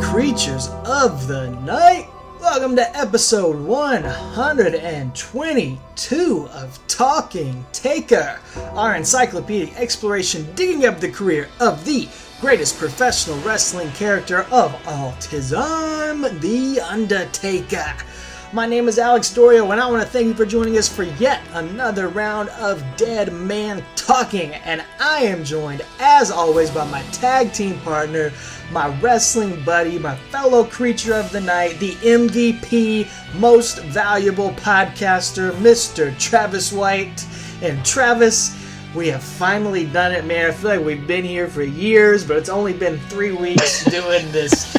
Creatures of the night, welcome to episode 122 of Talking Taker, our encyclopedic exploration digging up the career of the greatest professional wrestling character of all time, The Undertaker. My name is Alex Dorio, and I want to thank you for joining us for yet another round of Dead Man Talking. And I am joined, as always, by my tag team partner, my wrestling buddy, my fellow creature of the night, the MVP, most valuable podcaster, Mr. Travis White. And Travis, we have finally done it, man. I feel like we've been here for years, but it's only been three weeks doing this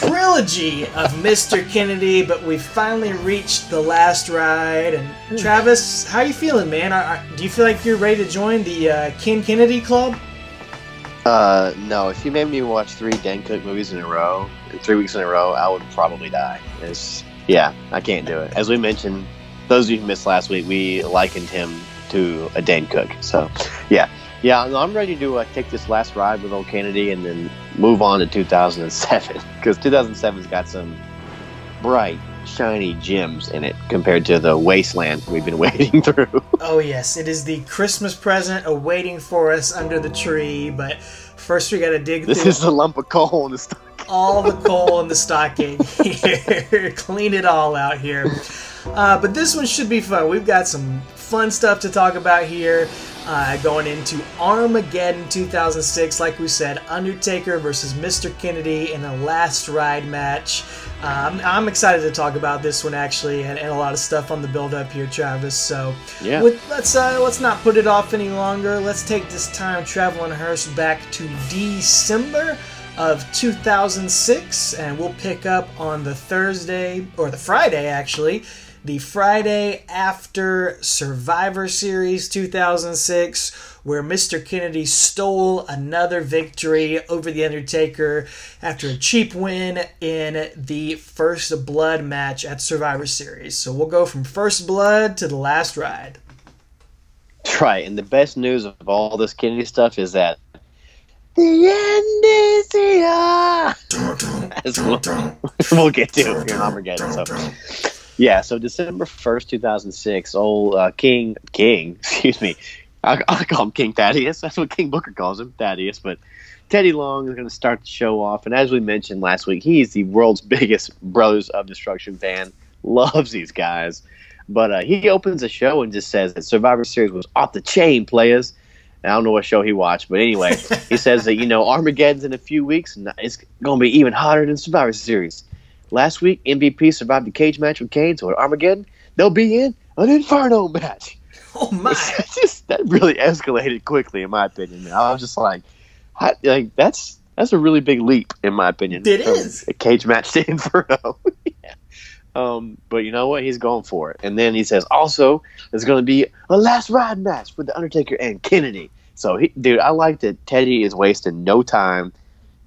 trilogy of Mr. Kennedy, but we finally reached the last ride. And Travis, how you feeling, man? Are, are- do you feel like you're ready to join the uh, Ken Kennedy Club? Uh, no. If you made me watch three Dane Cook movies in a row, three weeks in a row, I would probably die. It's yeah, I can't do it. As we mentioned, those of you who missed last week, we likened him to a Dane Cook. So, yeah, yeah, I'm ready to uh, take this last ride with old Kennedy and then move on to 2007 because 2007's got some bright, shiny gems in it compared to the wasteland we've been wading through. Oh, yes, it is the Christmas present awaiting for us under the tree, but first we gotta dig this through is the lump of coal in the stock. all the coal in the stocking here. Clean it all out here. Uh, but this one should be fun. We've got some fun stuff to talk about here. Uh, going into Armageddon 2006, like we said, Undertaker versus Mr. Kennedy in a last ride match. Um, I'm excited to talk about this one actually, and, and a lot of stuff on the build up here, Travis. So Yeah. with, let's uh, let's not put it off any longer. Let's take this time traveling hearse back to December of 2006, and we'll pick up on the Thursday or the Friday actually, the Friday after Survivor Series 2006, where Mr. Kennedy stole another victory over the Undertaker after a cheap win in the First Blood match at Survivor Series. So we'll go from First Blood to the last ride. That's right. And the best news of all this Kennedy stuff is that the end is here. As we'll, we'll get to here in Armageddon. So, yeah, so December 1st, 2006, old uh, King, King, excuse me, I, I call him King Thaddeus. That's what King Booker calls him, Thaddeus. But Teddy Long is going to start the show off. And as we mentioned last week, he's the world's biggest Brothers of Destruction fan. Loves these guys. But uh, he opens the show and just says that Survivor Series was off the chain, players. And I don't know what show he watched, but anyway, he says that you know Armageddon's in a few weeks, and it's going to be even hotter than Survivor Series. Last week, MVP survived the cage match with Kane, so at Armageddon, they'll be in an Inferno match. Oh my! It's just that really escalated quickly, in my opinion. I was just like, I, like that's that's a really big leap, in my opinion. It is. a cage match to Inferno. yeah. Um, but you know what? He's going for it. And then he says, also, there's going to be a last ride match with the Undertaker and Kennedy. So, he, dude, I like that Teddy is wasting no time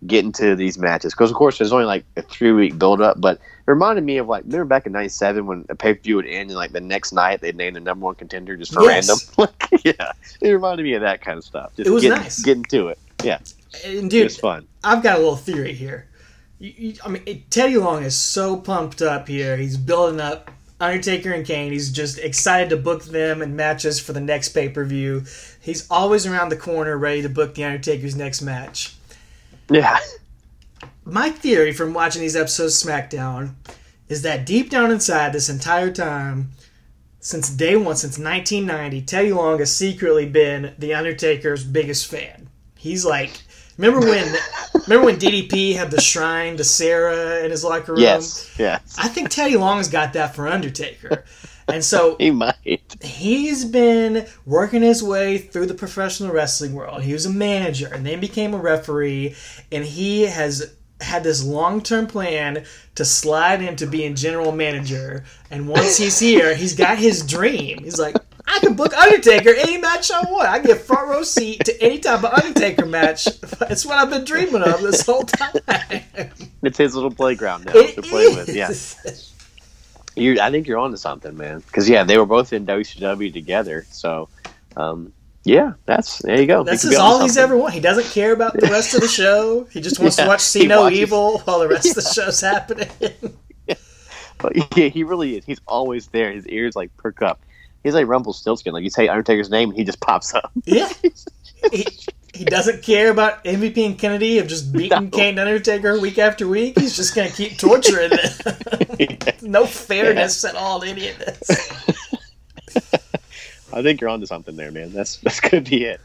getting to these matches because, of course, there's only like a three week build up. But it reminded me of like remember back in '97 when a pay per view would end and like the next night they'd name the number one contender just for Yes. random. like, yeah, it reminded me of that kind of stuff. Just It was getting, nice. getting to it. Yeah, And dude, was fun. I've got a little theory here. You, you, I mean, it- Teddy Long is so pumped up here. He's building up Undertaker and Kane. He's just excited to book them and matches for the next pay per view. He's always around the corner, ready to book the Undertaker's next match. Yeah, My theory from watching these episodes of SmackDown is that deep down inside, this entire time, since day one, since 1990, Teddy Long has secretly been the Undertaker's biggest fan. He's like, remember when, remember when DDP had the shrine to Sarah in his locker room? yes, yes. I think Teddy Long's got that for Undertaker. And so He might. he's been working his way through the professional wrestling world. He was a manager and then became a referee, and he has had this long term plan to slide into being general manager. And once he's here, he's got his dream. He's like, I can book Undertaker any match I want. I get front row seat to any type of Undertaker match. It's what I've been dreaming of this whole time. It's his little playground now It to play with. Yeah. you I think you're onto something, man. Because yeah, they were both in WCW together. So, um, Yeah, that's there you go. That's all he's ever wanted. He doesn't care about the rest of the show. He just wants yeah, to watch See No watches. Evil while the rest yeah. of the show's happening. yeah. But yeah, he really is. He's always there. His ears like perk up. He's like Rumpelstiltskin. Like you say Undertaker's name, and he just pops up. Yeah. he, he doesn't care about MVP and Kennedy of just beating no. Kane Undertaker week after week. He's just going to keep torturing them. no fairness at all to any of this. I think you're onto something there, man. That's that's gonna be it.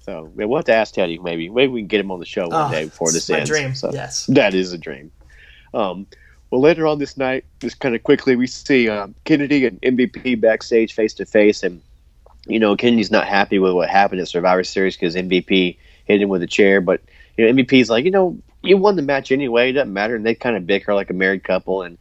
So we'll have to ask Teddy. Maybe maybe we can get him on the show one oh, day before this my ends. Dream. So yes, that is a dream. Um, well, later on this night, just kind of quickly, we see um, Kennedy and MVP backstage face to face, and you know Kennedy's not happy with what happened at Survivor Series because MVP hit him with a chair, but you know MVP's like, you know, you won the match anyway, it doesn't matter, and they kind of bicker like a married couple, and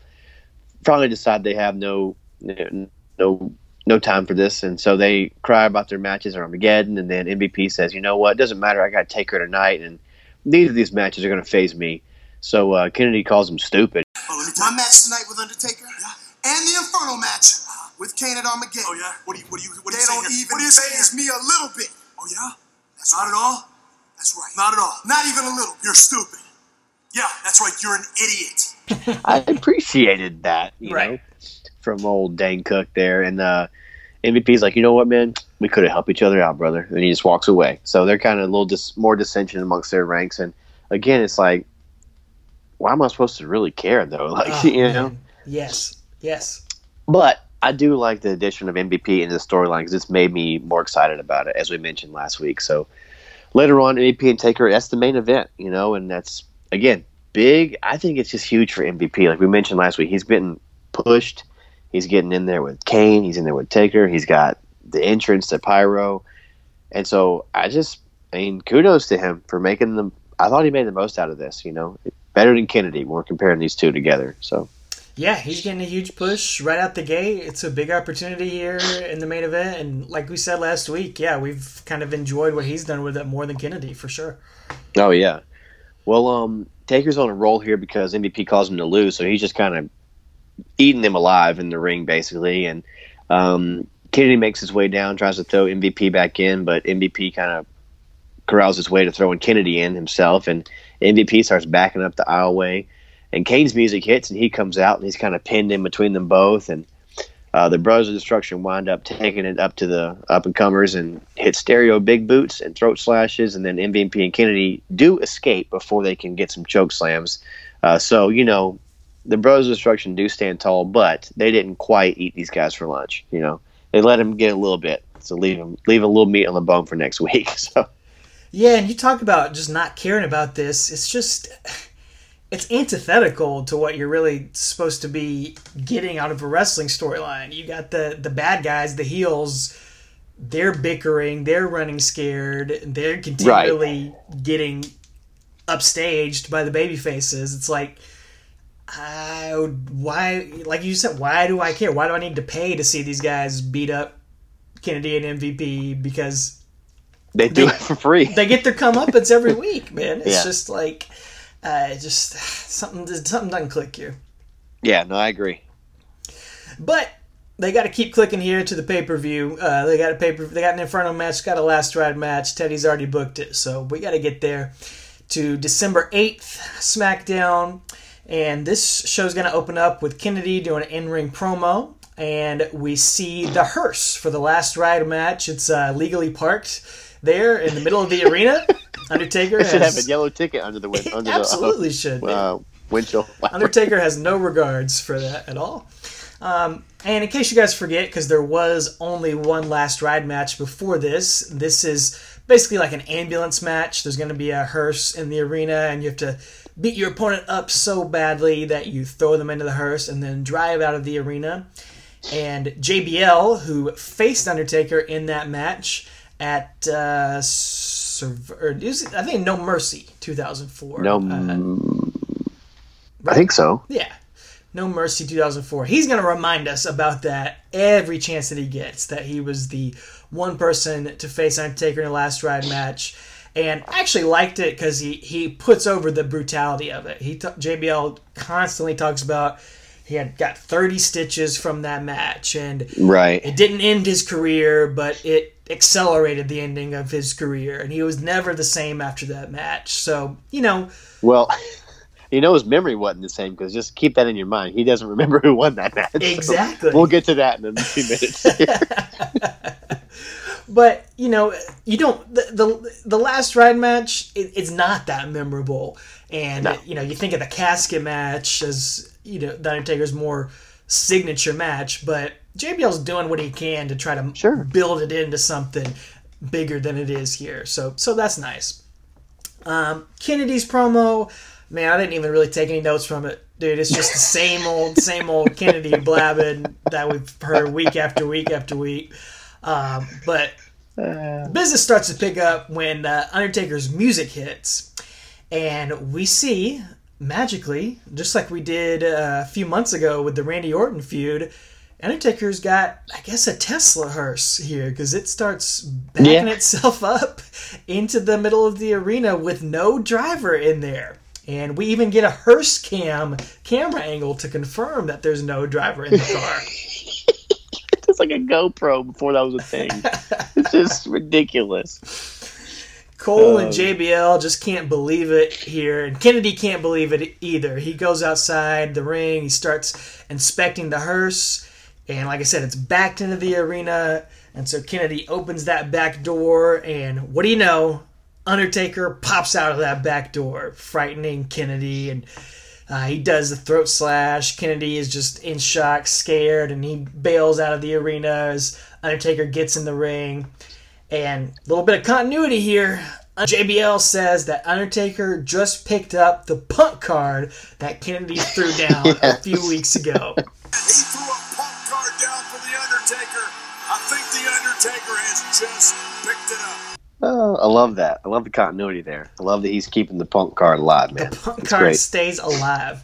finally decide they have no no no time for this. And so they cry about their matches at Armageddon. And then MVP says, you know what? It doesn't matter. I got to take her tonight. And neither of these matches are going to phase me. So uh, Kennedy calls him stupid. Oh, my match tonight with Undertaker yeah. and the Inferno match with Kane at Armageddon. Oh, yeah? What do you, what do you, what they you don't here? even phase me a little bit. Oh, yeah? That's Not right. at all? That's right. Not at all. Not even a little. You're stupid. Yeah, that's right. You're an idiot. I appreciated that, you right. know, from old Dane Cook there. And, uh, MVP's like, you know what, man, we could have helped each other out, brother, and he just walks away. So they're kind of a little dis- more dissension amongst their ranks, and again, it's like, why am I supposed to really care though? Like, oh, you know, man. yes, yes. But I do like the addition of MVP into the storyline because it's made me more excited about it, as we mentioned last week. So later on, MVP and Taker, that's the main event, you know, and that's again big. I think it's just huge for MVP. Like we mentioned last week, he's been pushed He's getting in there with Kane. He's in there with Taker. He's got the entrance to Pyro, and so I just, I mean, kudos to him for making them. I thought he made the most out of this. You know, better than Kennedy. When we're comparing these two together, so. Yeah, he's getting a huge push right out the gate. It's a big opportunity here in the main event, and like we said last week, yeah, we've kind of enjoyed what he's done with it more than Kennedy for sure. Oh yeah, well, um, Taker's on a roll here because MVP calls him to lose, so he's just kind of eating them alive in the ring, basically. And um, Kennedy makes his way down, tries to throw MVP back in, but MVP kind of corrals his way to throwing Kennedy in himself, and MVP starts backing up the aisleway. And Kane's music hits, and he comes out, and he's kind of pinned in between them both. And uh, the Brothers of Destruction wind up taking it up to the up and comers and hit stereo big boots and throat slashes, and then MVP and Kennedy do escape before they can get some choke slams. Uh, so you know the Brothers of Destruction do stand tall, but they didn't quite eat these guys for lunch. You know, they let them get a little bit, so leave them leave a little meat on the bone for next week. So, yeah, and you talk about just not caring about this. It's just it's antithetical to what you're really supposed to be getting out of a wrestling storyline. You got the the bad guys, the heels. They're bickering. They're running scared. They're continually right. getting upstaged by the baby faces. It's like I why like you said why do I care? Why do I need to pay to see these guys beat up Kennedy and MVP because they do they, it for free. They get their comeuppance every week, man. It's yeah. just like uh, just something did something doesn't click here. Yeah, no, I agree. But they got to keep clicking here to the pay per view. Uh, they got a paper. They got an Inferno match. Got a last ride match. Teddy's already booked it, so we got to get there to December eighth SmackDown. And this show's going to open up with Kennedy doing an in ring promo. And we see the hearse for the last ride match. It's uh, legally parked there in the middle of the arena. Undertaker has, should have a yellow ticket under the window. Under absolutely the, should. Uh, windshield. Undertaker has no regards for that at all. Um, and in case you guys forget, because there was only one last ride match before this, this is basically like an ambulance match. There's going to be a hearse in the arena, and you have to beat your opponent up so badly that you throw them into the hearse and then drive out of the arena. And JBL, who faced Undertaker in that match at uh, I think No Mercy 2004. No, uh, I think so. Yeah. No Mercy 2004. He's going to remind us about that every chance that he gets. That he was the one person to face Undertaker in the last ride match and I actually liked it because he he puts over the brutality of it. He t- JBL constantly talks about he had got 30 stitches from that match and right it didn't end his career but it accelerated the ending of his career, and he was never the same after that match. So you know, Well, you know his memory wasn't the same because just keep that in your mind. He doesn't remember who won that match. So Exactly. we'll get to that in a few minutes. but you know, you don't the the, the last ride match. It, it's not that memorable, and No. you know, you think of the casket match as you know the Undertaker's more signature match, but JBL's doing what he can to try to Sure. build it into something bigger than it is here. So so that's nice. Um, Kennedy's promo, man, I didn't even really take any notes from it, dude. It's just the same old, same old Kennedy blabbing that we've heard week after week after week. Um, but business starts to pick up when uh, Undertaker's music hits, and we see magically, just like we did uh, a few months ago with the Randy Orton feud. Undertaker's got, I guess, a Tesla hearse here because it starts backing Yeah. itself up into the middle of the arena with no driver in there. And we even get a hearse cam camera angle to confirm that there's no driver in the car. it's like a GoPro before that was a thing. it's just ridiculous. Cole and um, JBL just can't believe it here, and Kennedy can't believe it either. He goes outside the ring, he starts inspecting the hearse, and like I said, it's backed into the arena. And so Kennedy opens that back door, and what do you know? Undertaker pops out of that back door, frightening Kennedy, and uh, he does the throat slash. Kennedy is just in shock, scared, and he bails out of the arena as Undertaker gets in the ring. And a little bit of continuity here. JBL says that Undertaker just picked up the punt card that Kennedy threw down a few weeks ago. Oh, I love that. I love the continuity there. I love that he's keeping the punk card alive, man. Punt It's card great. stays alive.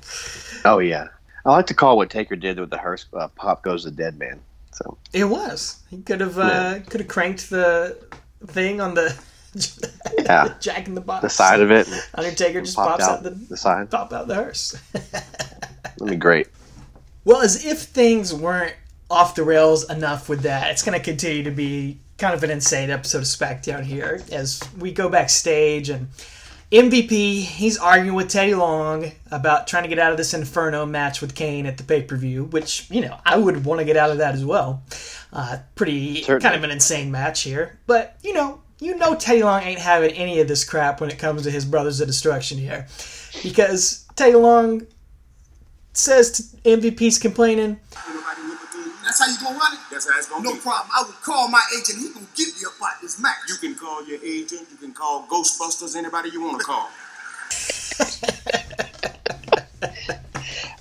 Oh yeah, I like to call what Taker did with the hearse uh, pop goes the dead man. So It was. He could have uh, could have cranked the thing on the Yeah. Jack in the Box. the side of it Undertaker just pops out out the the side. pop out the hearse. That'd be great. Well, as if things weren't off the rails enough with that, it's going to continue to be kind of an insane episode of SmackDown here as we go backstage and MVP, he's arguing with Teddy Long about trying to get out of this Inferno match with Kane at the pay per view, which, you know, I would want to get out of that as well. Uh, pretty Certainly. kind of an insane match here. But, you know, you know Teddy Long ain't having any of this crap when it comes to his Brothers of Destruction here. Because Teddy Long says to MVP's complaining, Nobody whip it to you. That's how you gonna run it? That's how it's gonna No be. No problem. I will call my agent. He gonna give you about this match. You can call your agent. You can call Ghostbusters. Anybody you want to call.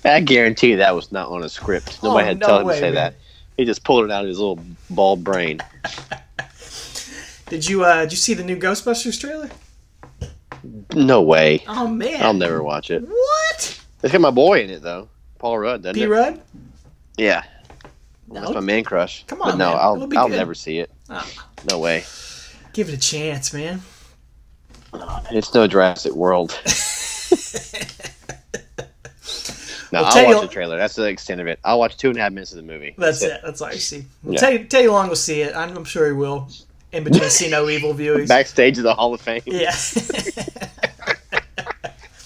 I guarantee you that was not on a script. Nobody Oh, had no told him way, to say man. that. He just pulled it out of his little bald brain. Did you uh did you see the new Ghostbusters trailer? No way. Oh man. I'll never watch it. What? It's got my boy in it though, Paul Rudd, doesn't P it? Rudd? Yeah, That's my man crush. Come on, but no, man. I'll I'll good. never see it. Ah. No way. Give it a chance, man. It's no Jurassic World. no, Well, I'll watch the trailer. That's the extent of it. I'll watch two and a half minutes of the movie. That's it. That's all you see. Well, Yeah. Teddy, Teddy Long will see it. I'm, I'm sure he will. In between See No Evil viewings. Backstage of the Hall of Fame Yeah.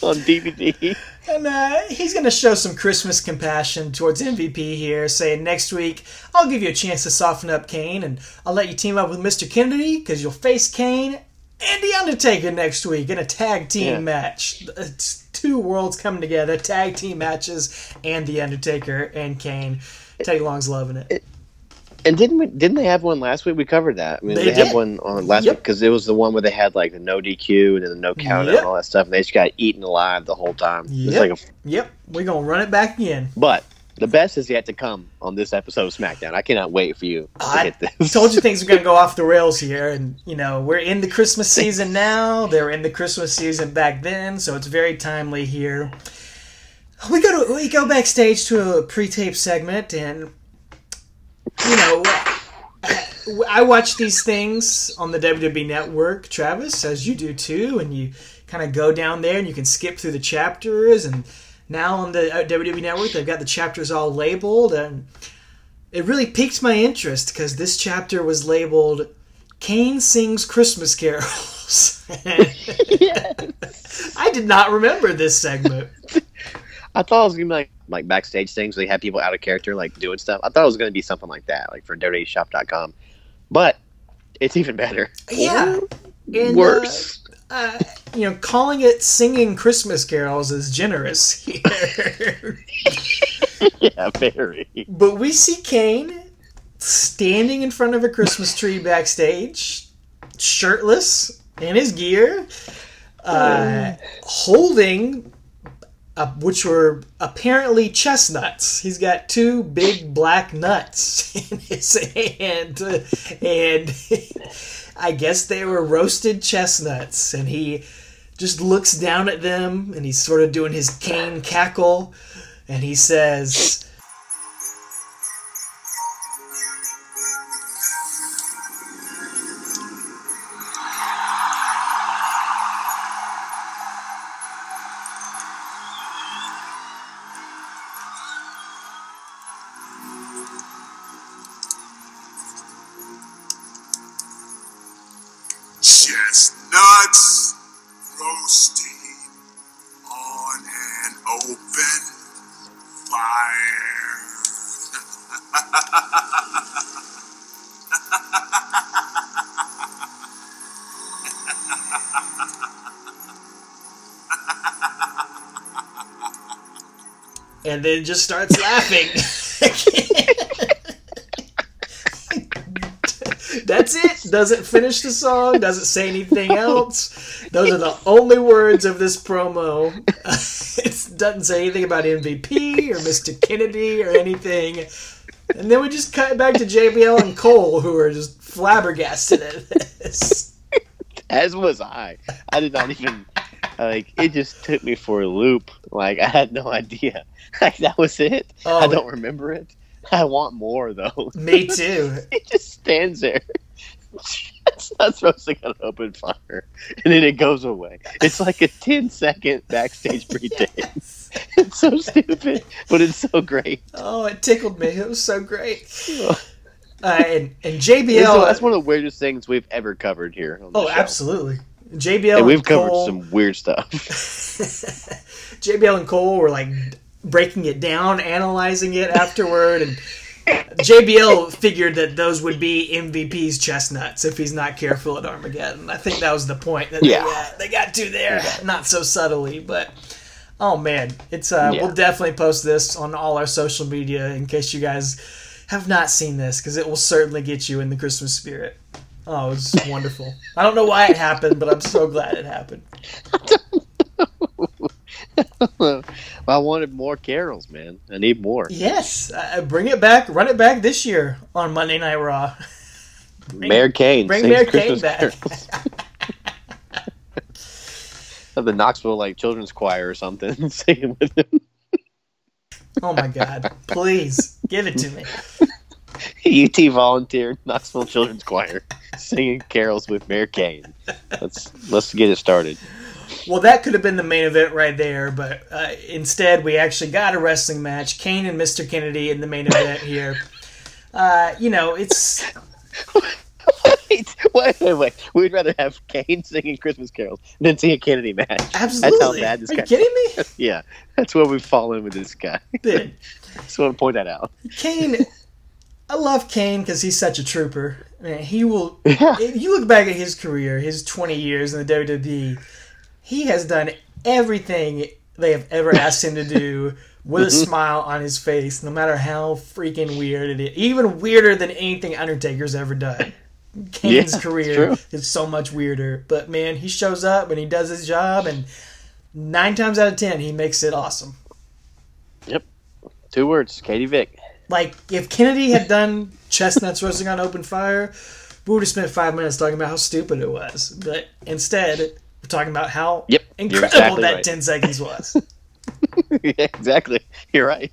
on DVD. and uh, he's going to show some Christmas compassion towards MVP here, saying next week, I'll give you a chance to soften up Kane, and I'll let you team up with Mr. Kennedy because you'll face Kane and The Undertaker next week in a tag team Yeah. match. It's two worlds coming together, tag team matches, and The Undertaker and Kane. Teddy Long's loving it. And didn't we? Didn't they have one last week? We covered that. I mean, They they, had one on last Yep. week because it was the one where they had like the no DQ and then the no count Yep. and all that stuff, and they just got eaten alive the whole time. Yep. like Yep, we're going to run it back again. but the best is yet to come on this episode of SmackDown. I cannot wait for you to I hit this. told you things were going to go off the rails here, and you know we're in the Christmas season now. They were in the Christmas season back then, so it's very timely here. We go to we go backstage to a pre-tape segment, and you know I watch these things on the WWE Network, Travis, as you do too, and you kind of go down there and you can skip through the chapters. And now on the uh, WWE Network, they've got the chapters all labeled, and it really piqued my interest because this chapter was labeled Kane sings Christmas carols. I did not remember this segment. I thought it was gonna be like like backstage things where they had people out of character like doing stuff. I thought it was gonna be something like that, like for WWEshop.com. But it's even better. Yeah. And, Worse. Uh, you know, calling it singing Christmas carols is generous here. yeah, very. but we see Kane standing in front of a Christmas tree backstage, shirtless in his gear, uh, holding, uh, which were apparently chestnuts. He's got two big black nuts in his hand, and I guess they were roasted chestnuts. And he just looks down at them, and he's sort of doing his Kane cackle, and he says. Chestnuts roasting on an open fire. and then just starts laughing. That's it. Doesn't finish the song. Doesn't say anything else. Those are the only words of this promo. it doesn't say anything about MVP or Mr. Kennedy or anything. And then we just cut back to JBL and Cole, who are just flabbergasted at this. As was I. I did not even like. It just took me for a loop. Like I had no idea. Like that was it. Oh. I don't remember it. I want more though. Me too. It just stands there. It's not roasting on open fire, and then it goes away. It's like a 10 second backstage pre-tape. It's so stupid, but it's so great. Oh, it tickled me. It was so great. Uh, and, and JBL. that's one of the weirdest things we've ever covered here. Oh, show. absolutely. JBL And we've and covered Cole, some weird stuff. JBL and Cole were like breaking it down, analyzing it afterward, and JBL figured that those would be MVP's chestnuts if he's not careful at Armageddon. I think that was the point that Yeah. they, uh, they got to there, not so subtly, but oh man, it's uh, Yeah. we'll definitely post this on all our social media in case you guys have not seen this because it will certainly get you in the Christmas spirit. Oh, it was wonderful. I don't know why it happened, but I'm so glad it happened. well, I wanted more carols, man. I need more. Yes, uh, bring it back, run it back this year on Monday Night Raw. Mayor Kane. bring Mayor Kane back. Of the Knoxville like children's choir or something, singing with him. Oh my God! Please give it to me. UT volunteer Knoxville Children's Choir singing carols with Mayor Kane. Let's let's get it started. Well, that could have been the main event right there, but uh, instead we actually got a wrestling match: Kane and Mr. Kennedy in the main event here. Uh, you know, it's Wait, wait, wait, wait. We'd rather have Kane singing Christmas carols than see a Kennedy match. absolutely. That's how bad this Are you guy. kidding me? Yeah, that's where we've fallen with this guy. Just want to point that out. Kane. I love Kane because he's such a trooper. Man, he will. Yeah. If you look back at his career, his 20 years in the WWE, he has done everything they have ever asked him to do with a smile on his face, no matter how freaking weird it is. Even weirder than anything Undertaker's ever done. Kane's Yeah, career is so much weirder. But man, he shows up and he does his job, and nine times out of ten, he makes it awesome. Yep. Two words, Katie Vick. Like, if Kennedy had done chestnuts roasting on open fire, we would have spent five minutes talking about how stupid it was. But instead, talking about how Yep, incredible exactly that right. 10 seconds was. yeah, exactly. You're right.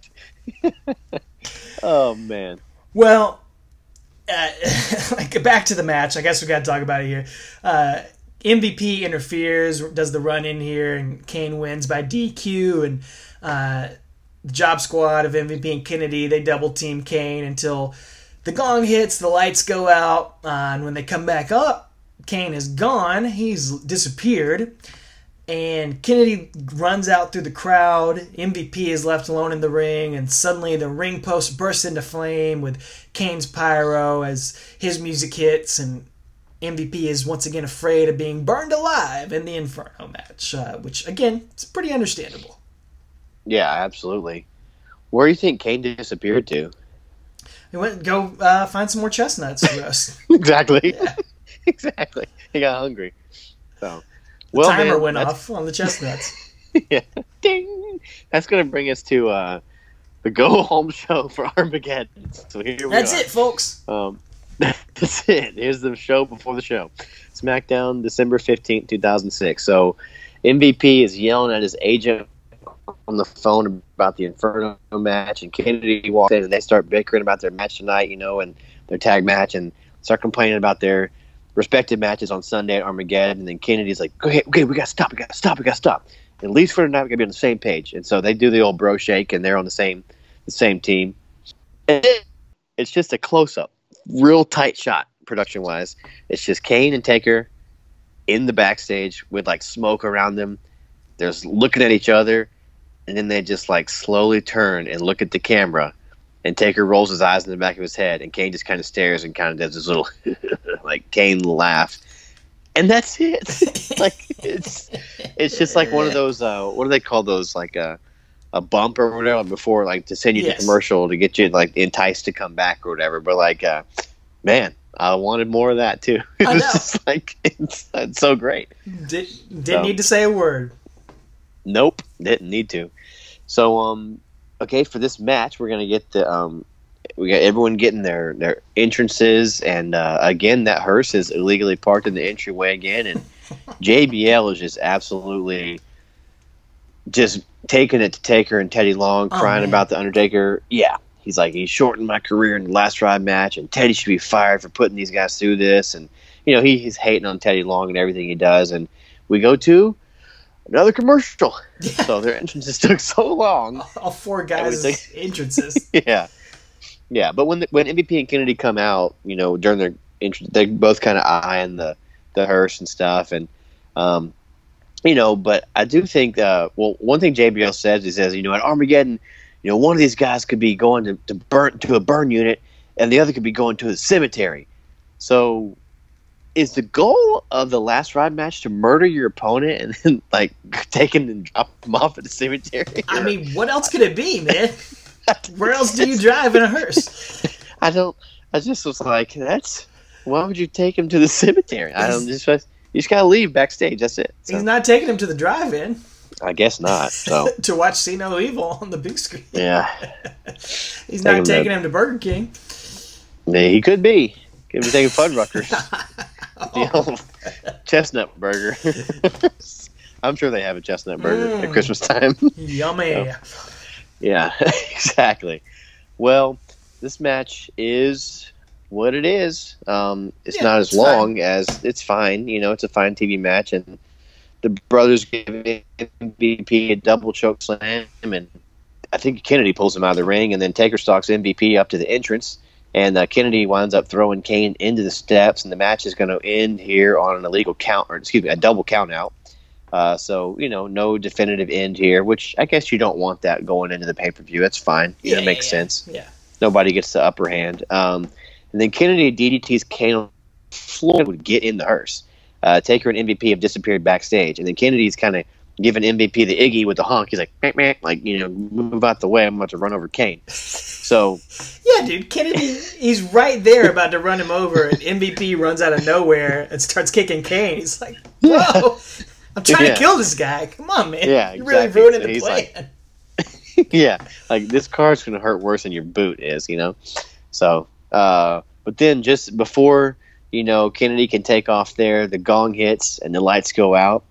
oh man. well, uh, like, back to the match. I guess we got to talk about it here. Uh, MVP interferes, does the run in here, and Kane wins by DQ. And uh, the job squad of MVP and Kennedy they double team Kane until the gong hits, the lights go out, uh, and when they come back up, Kane is gone. He's disappeared. And Kennedy runs out through the crowd. MVP is left alone in the ring, and suddenly the ring post bursts into flame with Kane's pyro as his music hits, and MVP is once again afraid of being burned alive in the Inferno match, uh, which again, it's pretty understandable. Yeah, absolutely. Where do you think Kane disappeared to? He went go uh, find some more chestnuts to roast. exactly. exactly. He got hungry. So, the well, timer man, went off on the chestnuts. yeah. Ding. That's gonna bring us to uh, the go home show for Armageddon. So here we That's are. it, folks. Um, that's it. Here's the show before the show. SmackDown, December fifteenth, two thousand six. So MVP is yelling at his agent on the phone about the Inferno match, and Kennedy walks in and they start bickering about their match tonight, you know, and their tag match, and start complaining about their respective matches on Sunday at Armageddon. And then Kennedy's like, "Okay, okay, we gotta stop. We gotta stop. We gotta stop." At least for tonight, we gotta be on the same page. And so they do the old bro shake, and they're on the same the same team. And it's just a close up, real tight shot production wise. It's just Kane and Taker in the backstage with like smoke around them. They're looking at each other, and then they just like slowly turn and look at the camera. And Taker rolls his eyes in the back of his head, and Kane just kind of stares and kind of does this little like Kane laugh, and that's it. like it's it's just like one of those uh, what do they call those like a a bump or whatever before like to send you Yes. to commercial to get you like enticed to come back or whatever. But like uh, man, I wanted more of that too. It was just like it's, it's so great. Did, didn't So- need to say a word. Nope, didn't need to. So um, okay, for this match, we're gonna get the um, we got everyone getting their their entrances, and uh, again, that hearse is illegally parked in the entryway again, and JBL is just absolutely just taking it to Taker and Teddy Long, Oh, crying man. about the Undertaker. Yeah, he's like he shortened my career in the last ride match, and Teddy should be fired for putting these guys through this, and you know he, he's hating on Teddy Long and everything he does, and we go to another commercial. So their entrances took so long. All four guys' entrances. yeah, yeah. But when the, when MVP and Kennedy come out, you know, during their intro, they both kind of eyeing the the hearse and stuff, and um, you know. But I do think, uh, well, one thing JBL says, he says, you know, at Armageddon, you know, one of these guys could be going to, to burn to a burn unit, and the other could be going to the cemetery. So. Is the goal of the last ride match to murder your opponent and then like take him and drop him off at the cemetery? I mean, what else could it be, man? Where else do you drive in a hearse? I don't. I just was like, that's. Why would you take him to the cemetery? I don't just. You just gotta leave backstage. That's it. So, He's not taking him to the drive-in I guess not. So to watch See No Evil on the big screen. yeah, He's Take not him to- taking him to Burger King. Yeah, he could be. Could be taking Fuddruckers. the old chestnut burger. I'm sure they have a chestnut burger at Mm. Christmas time. Yummy. Yeah, exactly. Well, this match is what it is. Um, it's Yeah, not as it's long as it's fine. You know, it's a fine TV match, and the brothers give MVP a double choke slam, and I think Kennedy pulls him out of the ring, and then Taker stalks MVP up to the entrance, and uh, Kennedy winds up throwing Kane into the steps, and the match is going to end here on an illegal count, or excuse me, a double count out. Uh, so you know, no definitive end here, which I guess you don't want that going into the pay per view. That's fine. Know, it makes yeah, sense. Yeah. Nobody gets the upper hand. Um, and then Kennedy DDT's Kane floor would get in the hearse. Uh, Taker and MVP have disappeared backstage, and then Kennedy's kind of giving MVP the Iggy with the honk. He's like, meh, meh, like you know, move out the way. I'm about to run over Kane. So Yeah, dude. Kennedy, he's right there about to run him over, and MVP runs out of nowhere and starts kicking Kane. He's like, whoa. I'm trying Yeah. to kill this guy. Come on, man. Yeah, You're really ruining the plan. like- yeah, like this car's gonna hurt worse than your boot is, you know. So, uh, but then just before you know Kennedy can take off there, the gong hits and the lights go out,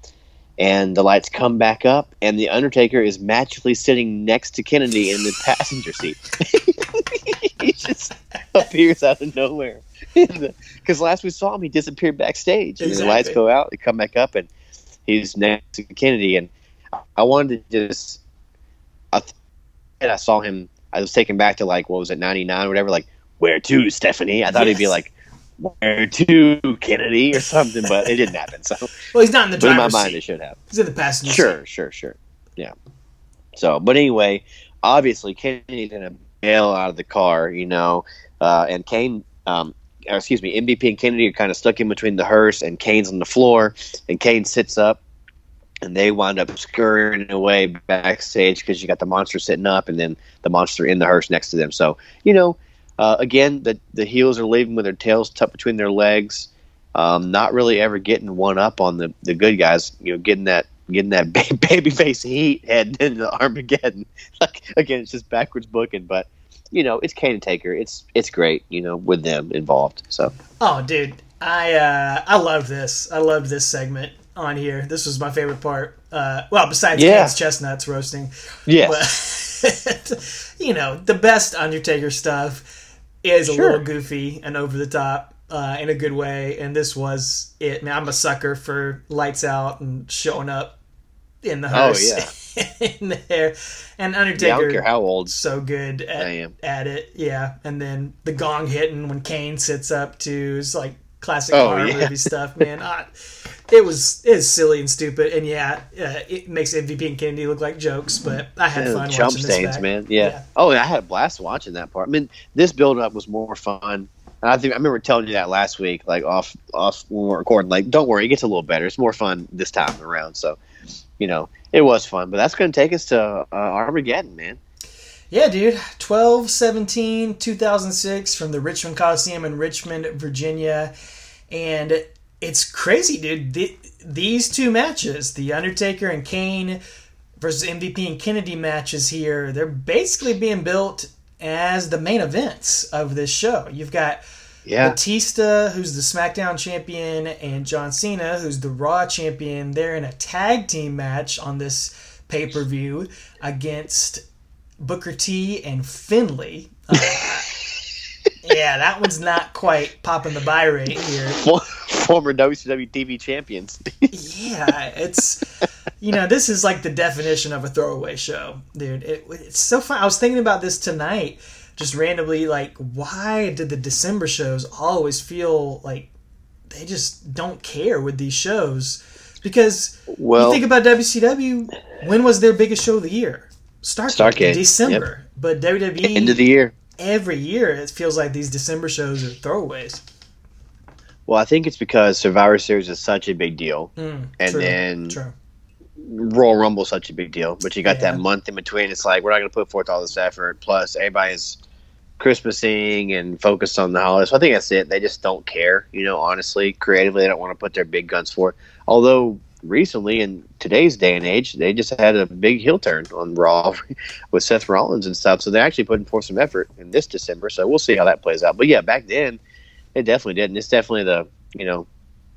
and the lights come back up, and the Undertaker is magically sitting next to Kennedy in the passenger seat. he just appears out of nowhere. Because last we saw him, he disappeared backstage. And the lights go out, they come back up, and he's next to Kennedy. And I wanted to just, I, th- and I saw him. I was taken back to like what was it, ninety nine or whatever. Like "Where to, Stephanie?" I thought he'd be like, "Where to, Kennedy?" or something, but it didn't happen. So, Well, he's not in the but in my driver's mind, seat. it should have. He's in the passenger Sure, seat. sure, sure. Yeah. So, but anyway, obviously Kennedy's gonna bail out of the car, you know, uh, and Kane, um, excuse me, MVP and Kennedy are kind of stuck in between the hearse, and Kane's on the floor, and Kane sits up, and they wind up scurrying away backstage because you got the monster sitting up, and then the monster in the hearse next to them. So, you know, uh, again, the the heels are leaving with their tails tucked between their legs. Um, not really ever getting one up on the, the good guys, you know, getting that getting that baby face heat heading into Armageddon. Like again, it's just backwards booking, but you know, it's Kane and Taker. It's it's great, you know, with them involved. So Oh, dude, I uh, I love this. I love this segment on here. This was my favorite part. Uh, well, besides Yeah. Kane's chestnuts roasting, yeah, you know, the best Undertaker stuff is a little goofy and over the top uh, in a good way, and this was it. Man, I'm a sucker for lights out and showing up in the house. Oh, hearse in there, and yeah, I Undertaker don't care how old so good at, I am. at it. Yeah, and then the gong hitting when Kane sits up too is like classic Oh, horror yeah. movie stuff, man. I, it was it is silly and stupid, and yeah, uh, it makes MVP and Kennedy look like jokes, but I had Yeah, fun jump watching this stains, back. man. Yeah. Oh, I had a blast watching that part. I mean, this build up was more fun. And I think I remember telling you that last week, like off off when we were recording. Like, don't worry, it gets a little better. It's more fun this time around. So, you know, it was fun. But that's going to take us to uh, Armageddon, man. Yeah, dude. 12 17 2006 from the Richmond Coliseum in Richmond, Virginia. And it's crazy, dude. Th- these two matches, the Undertaker and Kane versus MVP and Kennedy matches here, they're basically being built as the main events of this show. You've got Yeah. Batista, who's the SmackDown champion, and John Cena, who's the Raw champion. They're in a tag team match on this pay per view against Booker T and Finlay. Uh, yeah, that one's not quite popping the buy rate here. Former WCW TV champions. Yeah, it's you know this is like the definition of a throwaway show, dude. It, it's so fun. I was thinking about this tonight, just randomly. Like, why did the December shows always feel like they just don't care with these shows? Because well, you think about WCW, when was their biggest show of the year? Starcade, in December. But WWE, end of the year. every year, it feels like these December shows are throwaways. Well, I think it's because Survivor Series is such a big deal, Mm, and true, then true. Royal Rumble is such a big deal. But you got Yeah. that month in between. It's like we're not going to put forth all this effort. Plus, everybody's Christmasing and focused on the holidays. So I think that's it. They just don't care. You know, honestly, creatively, they don't want to put their big guns forth. Although recently, in today's day and age, they just had a big heel turn on Raw with Seth Rollins and stuff. So they're actually putting forth some effort in this December. So we'll see how that plays out. But yeah, back then, it definitely did. And it's definitely the you know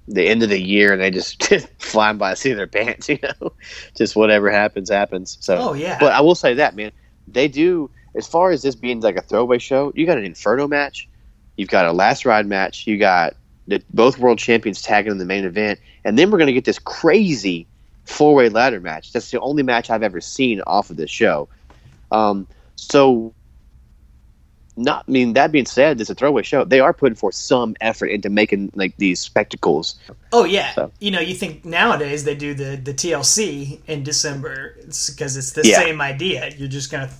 the end of the year and they just flying by the seat of their pants, you know. just whatever happens, happens. So Oh yeah, but I will say that, man, they do as far as this being like a throwaway show, you got an Inferno match, you've got a last ride match, you got the both world champions tagging in the main event, and then we're gonna get this crazy four way ladder match. That's the only match I've ever seen off of this show. Um, so not I mean that being said, it's a throwaway show. They are putting forth some effort into making like these spectacles. Oh yeah, So- you know, you think nowadays they do the the TLC in December because it's the Yeah. same idea. You're just gonna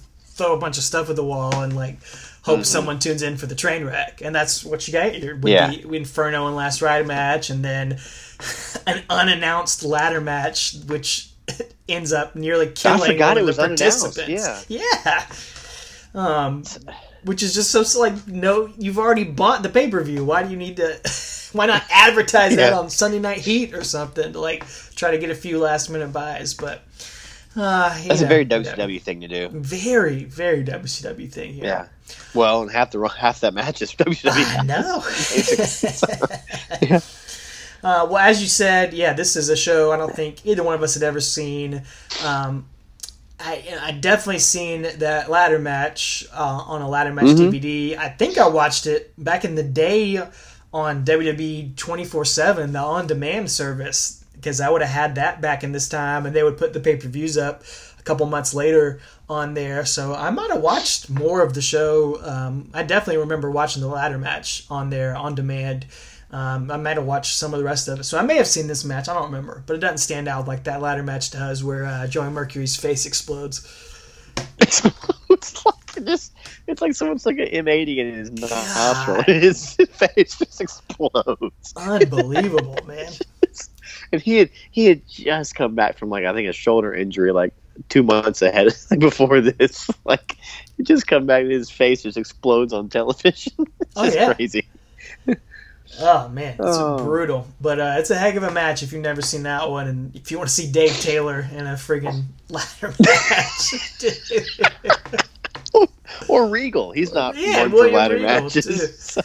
throw a bunch of stuff at the wall and like hope someone tunes in for the train wreck, and that's what you get. with Yeah. the Inferno and Last Ride match, and then an unannounced ladder match, which ends up nearly killing forgot one it of was the participants. Yeah. Um, which is just so, so like no, you've already bought the pay per view. Why do you need to? Why not advertise that on Sunday Night Heat or something to like try to get a few last minute buys? But uh, That's a know, very whatever. WCW thing to do. very very WCW thing here. Yeah. Well, and half the half that match is WCW. I know. uh, well, as you said, yeah, this is a show I don't think either one of us had ever seen. Um, I, I definitely seen that ladder match uh, on a ladder match DVD. I think I watched it back in the day on WWE 24 7, the on demand service, because I would have had that back in this time, and they would put the pay per views up a couple months later on there. So I might have watched more of the show. Um, I definitely remember watching the ladder match on there on demand. Um, I might have watched some of the rest of it, so I may have seen this match. I don't remember, but it doesn't stand out like that ladder match does, where uh, Joey Mercury's face explodes. it's like just it's like someone's like an M80 in his nostril. His face just explodes. Unbelievable, man. and he had he had just come back from like I think a shoulder injury like two months ahead like before this. Like he just come back and his face just explodes on television. it's Oh, just yeah. crazy. Oh man, it's Oh. brutal. But uh, it's a heck of a match if you've never seen that one, and if you want to see Dave Taylor in a friggin' ladder match. Or Regal. He's not Yeah, one for ladder Regal, matches.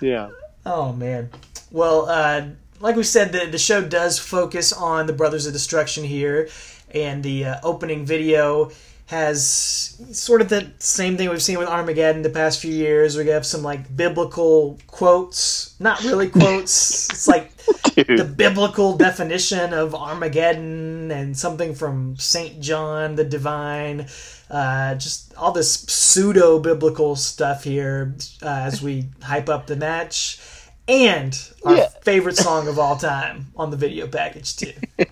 yeah. Oh man. Well, uh, like we said, the the show does focus on the Brothers of Destruction here, and the uh, opening video has sort of the same thing we've seen with Armageddon the past few years. We have some like biblical quotes, not really quotes. it's like Dude. the biblical definition of Armageddon and something from Saint John the Divine. Uh, just all this pseudo biblical stuff here uh, as we hype up the match. And our Yeah. favorite song of all time on the video package, too.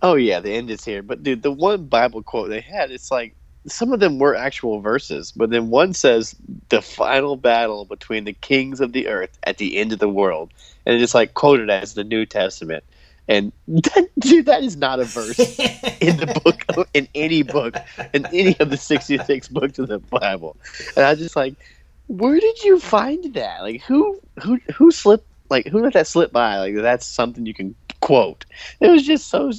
Oh yeah, the end is here. But dude, the one Bible quote they had, it's like some of them were actual verses, but then one says the final battle between the kings of the earth at the end of the world, and it's like quoted as the New Testament. And that, dude, that is not a verse in the book, in any book, in any of the sixty-six books of the Bible. And I just like, where did you find that? Like, who, who, who slipped? Like, who let that slip by? Like, that's something you can quote. It was just so.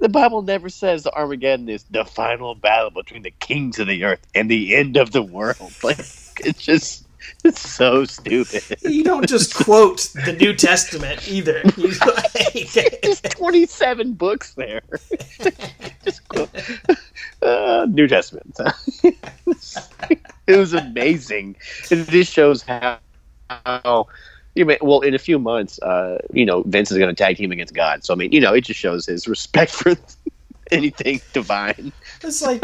The Bible never says the Armageddon is the final battle between the kings of the earth and the end of the world. Like, it's just, it's so stupid. you don't just quote the New Testament either. You, There's 27 books there. Just quote- uh, New Testament. it was amazing. It just shows how, how you may, well, in a few months, uh, you know, Vince is going to tag team against God. So, I mean, you know, it just shows his respect for anything divine. It's like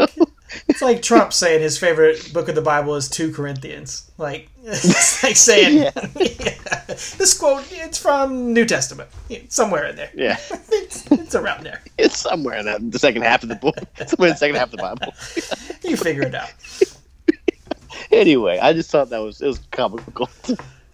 it's like Trump saying his favorite book of the Bible is two Corinthians. Like it's like saying this quote it's from New Testament. Yeah, Somewhere in there. Yeah. It's, it's around there. It's somewhere in that, the second half of the book. Somewhere in the second half of the Bible. You figure it out. Anyway, I just thought that was it was comical.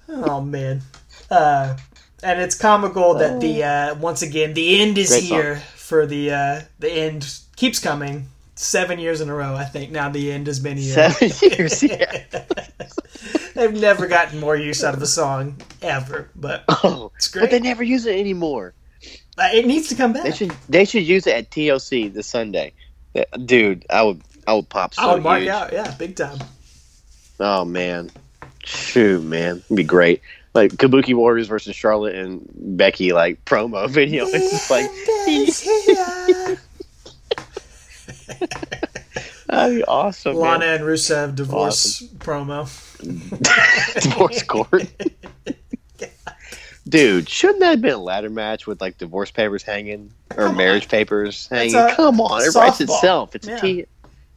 Oh man. Uh and it's comical that the uh once again the end is Great song. here for the uh the end keeps coming. Seven years in a row, I think. Now the end has been here. Seven years, yeah. They've never gotten more use out of the song ever, but Oh, it's great. but they never use it anymore. Uh, it needs to come back. They should they should use it at TLC this Sunday. Dude, I would I would pop so I would mark huge. out, yeah, big time. Oh man, shoot, man, it'd be great. Like Kabuki Warriors versus Charlotte and Becky, like promo video. It's just like that'd be awesome. Lana man. and Rusev divorce promo. divorce court. Dude, shouldn't that have been a ladder match with like divorce papers hanging or Come marriage papers hanging? a Come on, it writes itself. It's Yeah. a T.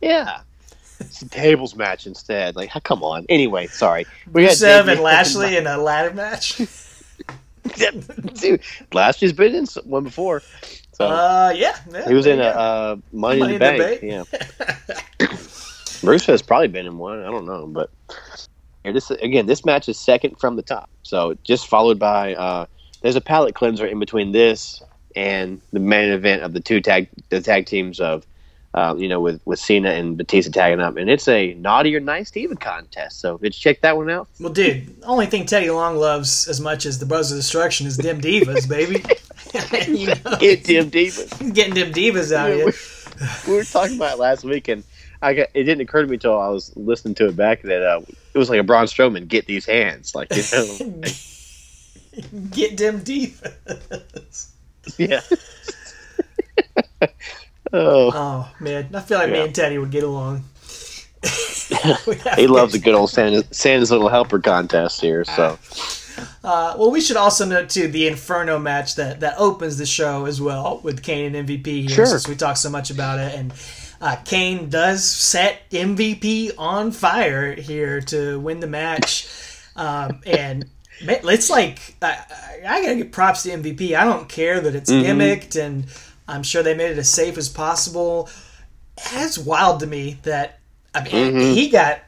Yeah. It's a tables match instead. Like, come on. Anyway, sorry. We got Rusev Dave- and Lashley in a ladder match. Dude, Lashley's been in one before. So Uh, yeah, yeah, he was in a there you go. uh, Money, Money in the in the Bank. Yeah. Bruce has probably been in one. I don't know, but here, this again, this match is second from the top. So just followed by uh, there's a palate cleanser in between this and the main event of the two tag the tag teams of uh, you know with with Cena and Batista tagging up, and it's a naughty or nice to even contest. So did you check that one out? Well, dude, the only thing Teddy Long loves as much as the Buzz of Destruction is them divas, baby. you know, Get Tim Divas. getting them divas out Yeah, here. we were talking about it last week, and I got, it didn't occur to me until I was listening to it back that uh, it was like a Braun Strowman get these hands, like you know, Get them divas. yeah. Oh, Oh man, I feel like me and Teddy would get along. he loves a good old Santa's, Santa's little helper contest here. So Uh, well, we should also note too the Inferno match that that opens the show as well with Kane and MVP here, Sure. since we talked so much about it. And uh, Kane does set MVP on fire here to win the match, um, and. It's like I, I I gotta give props to MVP. I don't care that it's gimmicked, and I'm sure they made it as safe as possible. It's wild to me that I mean mm-hmm. he got.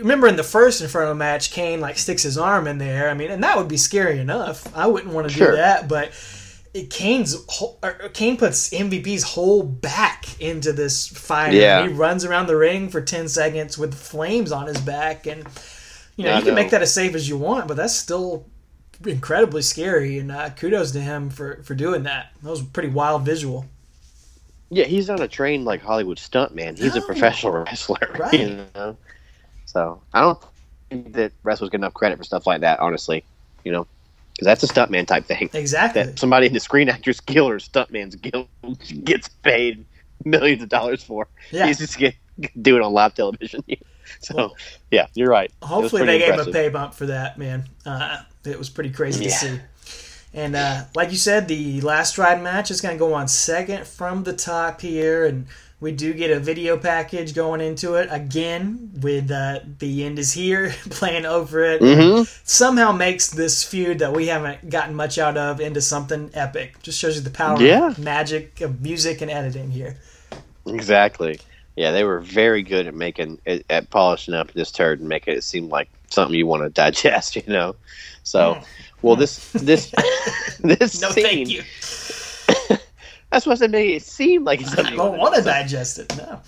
Remember in the first Inferno match, Kane like sticks his arm in there. I mean, and that would be scary enough. I wouldn't want to Sure. do that, but it, Kane's whole, Kane puts MVP's whole back into this fire. Yeah. he runs around the ring for ten seconds with flames on his back, and you know I you can know. make that as safe as you want, but that's still incredibly scary. And uh, kudos to him for for doing that. That was a pretty wild visual. Yeah, he's not a trained like Hollywood stuntman. He's a professional wrestler. Right. You know? So I don't think that wrestlers get enough credit for stuff like that. Honestly, you know, because that's a stuntman type thing. Exactly. That somebody in the Screen Actors Guild or Stuntman's Guild gets paid millions of dollars for. Yeah. He's just get do it on live television. So Well, yeah, you're right. Hopefully they gave him a pay bump for that, man. Uh, it was pretty crazy to see. And uh, like you said, the last ride match is going to go on second from the top here, and we do get a video package going into it again with uh, the end is here playing over it. Mhm. Somehow makes this feud that we haven't gotten much out of into something epic. Just shows you the power Yeah. of magic of music and editing here. Exactly. Yeah, they were very good at making at, at polishing up this turd and making it seem like something you want to digest. You know. So, well, this this this No, scene. thank you. That's what I made it seem like it's I something. you don't wanna digest. digest it. No.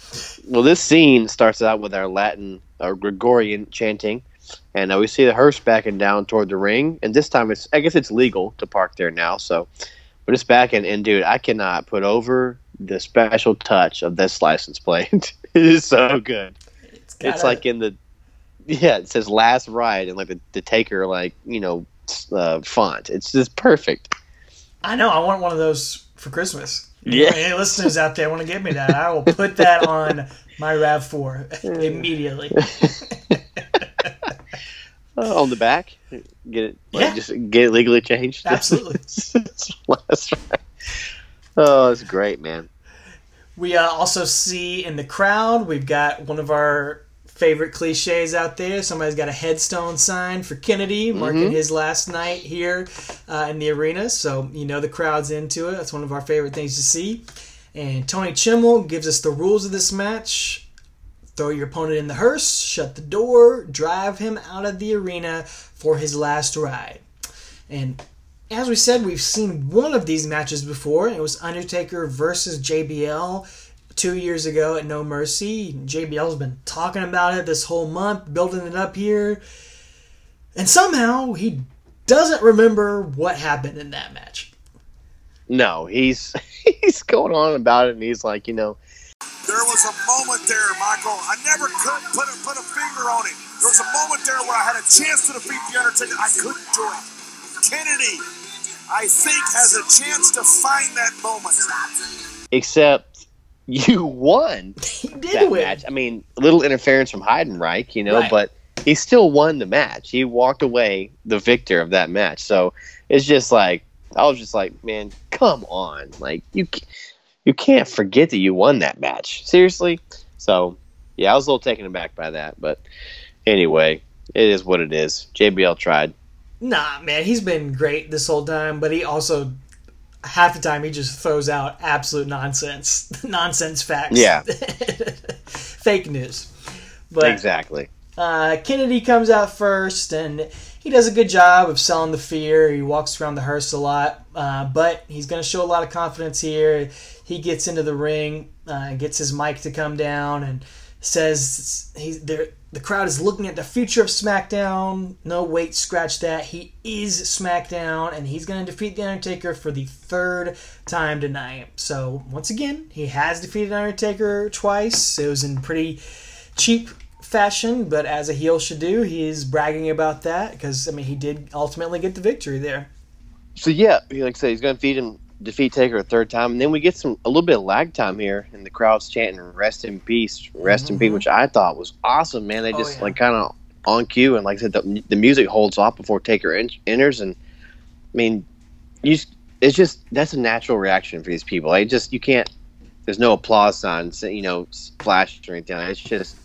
Well, this scene starts out with our Latin or Gregorian chanting, and uh, we see the hearse backing down toward the ring. And this time, it's I guess it's legal to park there now. So, but it's backing, and dude, I cannot put over the special touch of this license plate. it is so good. It's, It's gotta- like in the yeah, it says last ride and like the, the taker like you know uh, font. It's just perfect. I know. I want one of those for Christmas. Yeah. Any listeners out there want to get me that? I will put that on my Rav Four immediately. Uh, on the back, get it. Like, Yeah. just get it legally changed. Absolutely. That's right. Oh, it's great, man. We uh, also see in the crowd we've got one of our favorite cliches out there. Somebody's got a headstone sign for Kennedy, marking his last night here uh, in the arena. So you know the crowd's into it. That's one of our favorite things to see. And Tony Chimel gives us the rules of this match. Throw your opponent in the hearse, shut the door, drive him out of the arena for his last ride. And as we said, we've seen one of these matches before. It was Undertaker versus JBL two years ago at No Mercy. JBL's been talking about it this whole month, building it up here. And somehow he doesn't remember what happened in that match. No, he's he's going on about it, and he's like, you know, There was a moment there, Michael. I never could put a, put a finger on it. There was a moment there where I had a chance to defeat The Undertaker. I couldn't do it. Kennedy, I think, has a chance to find that moment. except you won He did that win. match. I mean, a little interference from Heidenreich, you know, Right. but he still won the match. He walked away the victor of that match. So it's just like I was just like, man, come on, like you, you can't forget that you won that match. Seriously. So yeah, I was a little taken aback by that, but anyway, it is what it is. JBL tried. Nah, man, he's been great this whole time, but he also half the time he just throws out absolute nonsense, nonsense facts. Yeah. fake news. But exactly. uh, Kennedy comes out first, and he does a good job of selling the fear. He walks around the hearse a lot, uh, but he's going to show a lot of confidence here. He gets into the ring, uh, gets his mic to come down, and says he's there. The crowd is looking at the future of SmackDown. No, wait, scratch that. He is SmackDown, and he's going to defeat The Undertaker for the third time tonight. So, once again, he has defeated Undertaker twice. It was in pretty cheap fashion, but as a heel should do, he is bragging about that because, I mean, he did ultimately get the victory there. So yeah, like I said, he's going to defeat him, defeat Taker a third time, and then we get some a little bit of lag time here, and the crowd's chanting "Rest in peace, rest in peace," mm-hmm. which I thought was awesome, man. They Oh, just yeah. like kind of on cue, and like I said, the, the music holds off before Taker en- enters, and I mean, you it's just that's a natural reaction for these people. Like just you can't. There's no applause signs, you know, flash or anything. It's just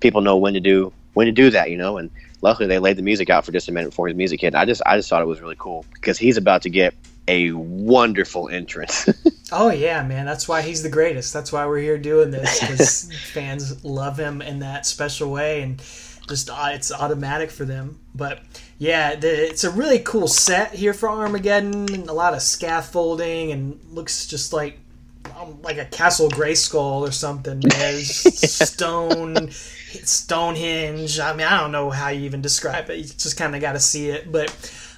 people know when to do when to do that, you know. And luckily, they laid the music out for just a minute before his music hit. I just I just thought it was really cool because he's about to get a wonderful entrance. oh yeah, man. That's why he's the greatest. That's why we're here doing this because fans love him in that special way and just uh, it's automatic for them. But yeah, the, it's a really cool set here for Armageddon. A lot of scaffolding and looks just like um, like a Castle Grayskull or something. There's stone Stonehenge. I mean, I don't know how you even describe it. You just kind of got to see it, but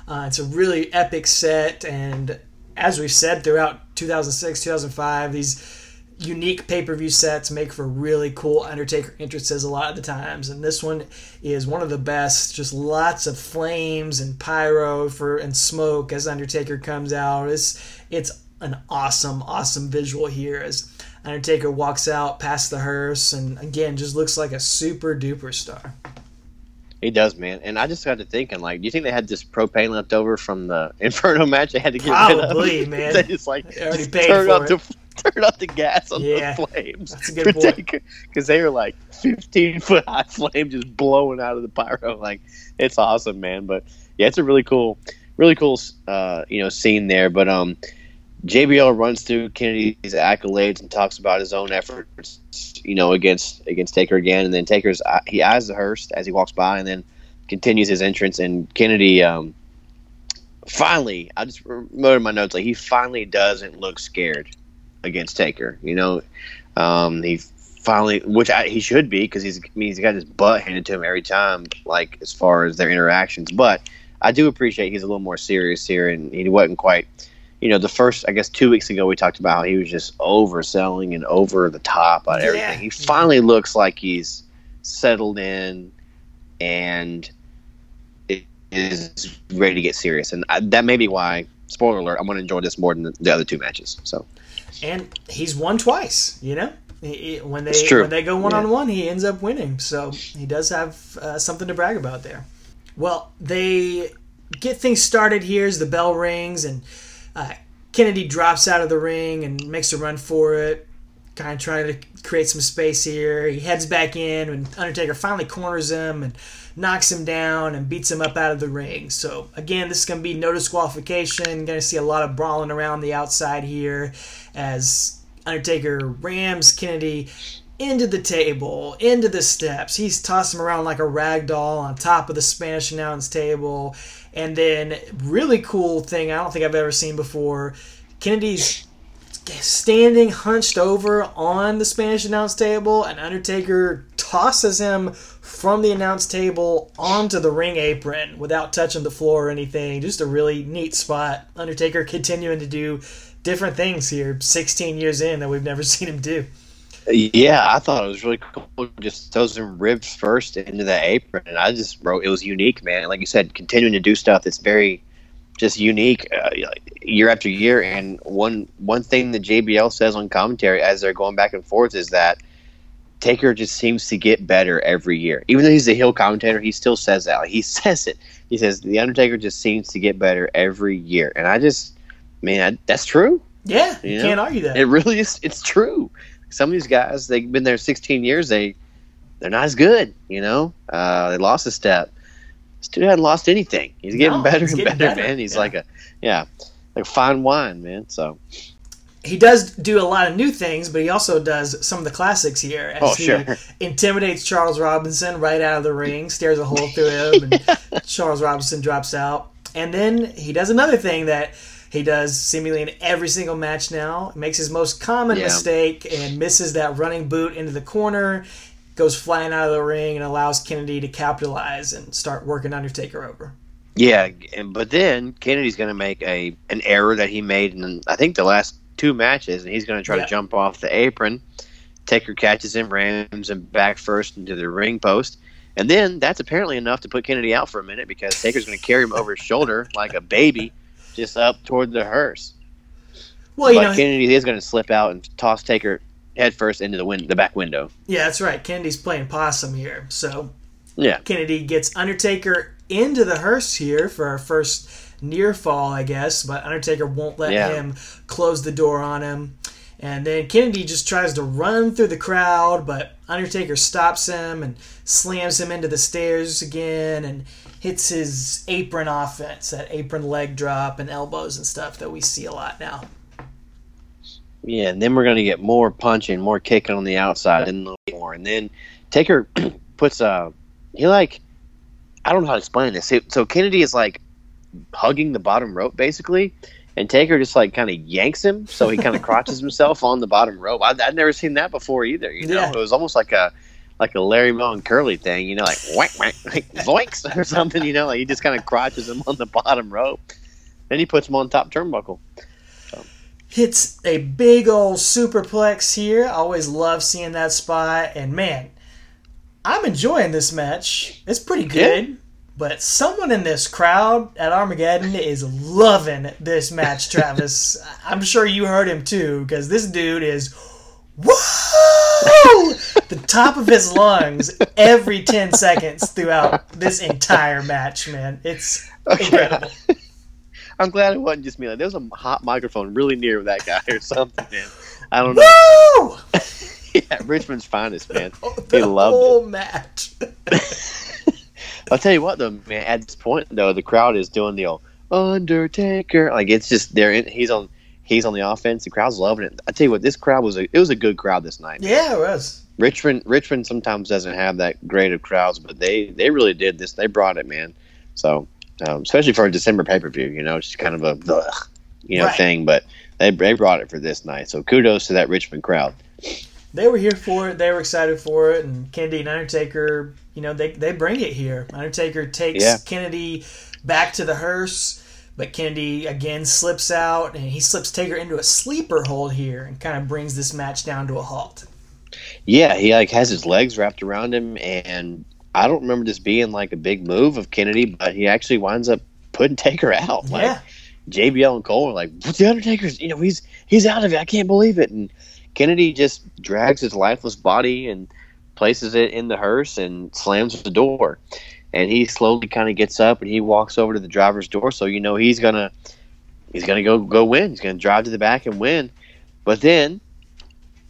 uh, it's a really epic set. And as we've said throughout 2006, 2005, these unique pay-per-view sets make for really cool Undertaker entrances a lot of the times, and this one is one of the best. Just lots of flames and pyro for and smoke as Undertaker comes out. It's it's an awesome, awesome visual here as Undertaker walks out past the hearse, and again just looks like a super duper star. He does, man. And I just got to thinking, like, do you think they had this propane left over from the Inferno match? They had to get Probably, rid of. man. they just like they already turn up the turn up the gas on Yeah, the flames. that's a good point. Because they were like 15 foot high flame just blowing out of the pyro. Like, it's awesome, man. But yeah, it's a really cool, really cool, uh, you know, scene there. But um, JBL runs through Kennedy's accolades and talks about his own efforts, you know, against against Taker again, and then Taker's uh, he eyes the hearse as he walks by, and then continues his entrance. And Kennedy, um, finally, I just wrote in my notes like he finally doesn't look scared against Taker. You know, um, he finally, which I, he should be because he's I mean, he's got his butt handed to him every time, like as far as their interactions. But I do appreciate he's a little more serious here, and he wasn't quite. You know, the first, I guess, two weeks ago, we talked about how he was just overselling and over the top on Yeah. everything. He finally looks like he's settled in and is ready to get serious. And I, that may be why, spoiler alert, I'm going to enjoy this more than the, the other two matches. So, and he's won twice. You know, He- he- when they when they go one on one, he ends up winning. So he does have uh, something to brag about there. Well, they get things started here as the bell rings and uh, Kennedy drops out of the ring and makes a run for it. Kind of trying to create some space here. He heads back in and Undertaker finally corners him and knocks him down and beats him up out of the ring. So again, this is going to be no disqualification. Going to see a lot of brawling around the outside here as Undertaker rams Kennedy into the table, into the steps. He's tossing him around like a rag doll on top of the Spanish announce table. And then, really cool thing I don't think I've ever seen before Kennedy's standing hunched over on the Spanish announce table, and Undertaker tosses him from the announce table onto the ring apron without touching the floor or anything. Just a really neat spot. Undertaker continuing to do different things here 16 years in that we've never seen him do. Yeah, I thought it was really cool. Just throws him ribs first into the apron. And I just wrote, it was unique, man. Like you said, continuing to do stuff that's very just unique uh, year after year. And one one thing that JBL says on commentary as they're going back and forth is that Taker just seems to get better every year. Even though he's a heel commentator, he still says that. Like, he says it. He says the Undertaker just seems to get better every year, and I just, man, I, that's true. Yeah, you You know, can't argue that. It really is. It's true. Some of these guys, they've been there 16 years. They, they're not as good. You know, uh, they lost a step. This dude hadn't lost anything. He's getting No, better he's and getting better, better. man. He's Yeah. like a, yeah, like fine wine, man. So he does do a lot of new things, but he also does some of the classics here. As Oh, he sure. intimidates Charles Robinson right out of the ring, stares a hole through him, and Charles Robinson drops out. And then he does another thing that he does seemingly in every single match now. Makes his most common Yeah. mistake and misses that running boot into the corner, goes flying out of the ring, and allows Kennedy to capitalize and start working Undertaker over. Yeah, and, but then Kennedy's going to make a an error that he made in I think the last two matches, and he's going to try Yeah. to jump off the apron. Taker catches him, rams him back first into the ring post, and then that's apparently enough to put Kennedy out for a minute because Taker's going to carry him over his shoulder like a baby, just up toward the hearse. Well, you but know, Kennedy is going to slip out and toss Taker head first into the win- the back window. Yeah, that's right. Kennedy's playing possum here. So Yeah. Kennedy gets Undertaker into the hearse here for our first near fall, I guess, but Undertaker won't let Yeah. him close the door on him. And then Kennedy just tries to run through the crowd, but Undertaker stops him and slams him into the stairs again and hits his apron offense, that apron leg drop and elbows and stuff that we see a lot now. Yeah, and then we're gonna get more punching, more kicking on the outside, and a little more. And then Taker puts a he like I don't know how to explain this. So- Kennedy is like hugging the bottom rope basically, and Taker just like kind of yanks him, so he kind of crotches himself on the bottom rope. I, I'd never seen that before either. You know, Yeah. it was almost like a like a Larry Moe and Curly thing. You know, like whack whack, like zoinks or something. You know, like he just kind of crotches him on the bottom rope. Then he puts him on top turnbuckle. hits a big old superplex here. I always love seeing that spot. And man, I'm enjoying this match. It's pretty good. But someone in this crowd at Armageddon is loving this match, Travis. I'm sure you heard him too, because this dude is whoa the top of his lungs every 10 seconds throughout this entire match, man. It's incredible. I'm glad it wasn't just me. Like there was a hot microphone really near that guy or something, man. I don't know. Woo! yeah, Richmond's finest, man. The He loved whole match. I'll tell you what, though, man. At this point, though, the crowd is doing the old Undertaker. Like it's just they're in, he's on he's on the offense. The crowd's loving it. I tell you what, this crowd was a it was a good crowd this night. Yeah, it was. Richmond Richmond sometimes doesn't have that great of crowds, but they they really did this. They brought it, man. So um, especially for a December pay per view, you know, it's just kind of a ugh, you know Right. thing, but they they brought it for this night. So kudos to that Richmond crowd. They were here for it. They were excited for it. And Kennedy and Undertaker, you know, they, they bring it here. Undertaker takes Yeah. Kennedy back to the hearse, but Kennedy again slips out and he slips Taker into a sleeper hold here and kind of brings this match down to a halt. Yeah, he like has his legs wrapped around him, and I don't remember this being like a big move of Kennedy, but he actually winds up putting Taker out. Like Yeah. JBL and Cole are like, "What's the Undertaker's? You know, he's he's out of it. I can't believe it." And Kennedy just drags his lifeless body and places it in the hearse and slams the door. And he slowly kind of gets up and he walks over to the driver's door, so you know he's gonna he's gonna go go win. He's gonna drive to the back and win. But then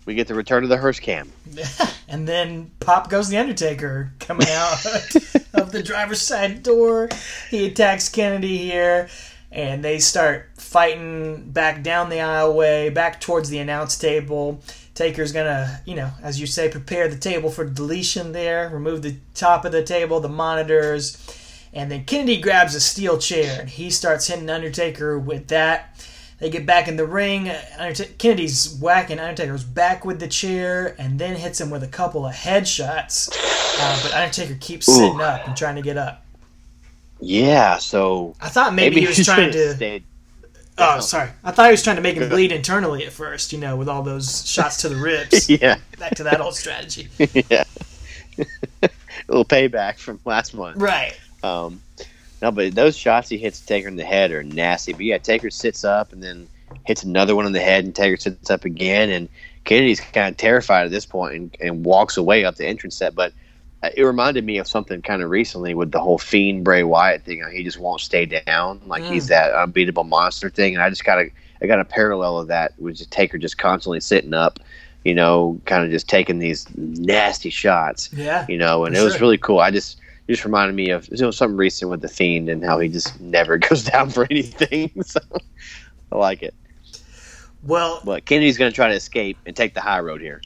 we get the return of the hearse cam. And then pop goes the Undertaker coming out of the driver's side door. He attacks Kennedy here, and they start fighting back down the aisleway, back towards the announce table. Taker's gonna, you know, as you say, prepare the table for deletion there, remove the top of the table, the monitors, and then Kennedy grabs a steel chair and he starts hitting Undertaker with that. They get back in the ring. Undert- Kennedy's whacking Undertaker's back with the chair and then hits him with a couple of headshots. Uh, but Undertaker keeps sitting Ooh. up and trying to get up. Yeah, so I thought maybe, he was trying to. Stayed. Oh, sorry. I thought he was trying to make him bleed internally at first, you know, with all those shots to the ribs. yeah, Back to that old strategy. yeah. a little payback from last month. Right. Um, no, but those shots he hits Taker in the head are nasty. But yeah, Taker sits up and then hits another one in the head, and Taker sits up again. And Kennedy's kind of terrified at this point and, and walks away up the entrance set. But it reminded me of something kind of recently with the whole Fiend Bray Wyatt thing. He just won't stay down, like Mm. he's that unbeatable monster thing. And I just got a I got a parallel of that with just Taker just constantly sitting up, you know, kind of just taking these nasty shots Yeah. you know, and it was sure. really cool. I just it just reminded me of you know something recent with the fiend and how he just never goes down for anything. So I like it. Well, But Kennedy's going to try to escape and take the high road here.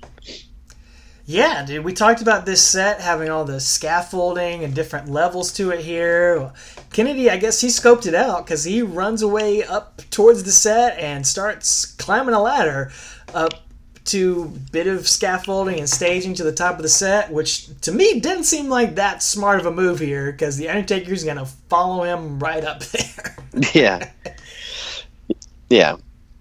Yeah, dude, we talked about this set having all the scaffolding and different levels to it here. Kennedy, I guess he scoped it out because he runs away up towards the set and starts climbing a ladder up to bit of scaffolding and staging to the top of the set, which to me didn't seem like that smart of a move here because the Undertaker's gonna follow him right up there. yeah, yeah.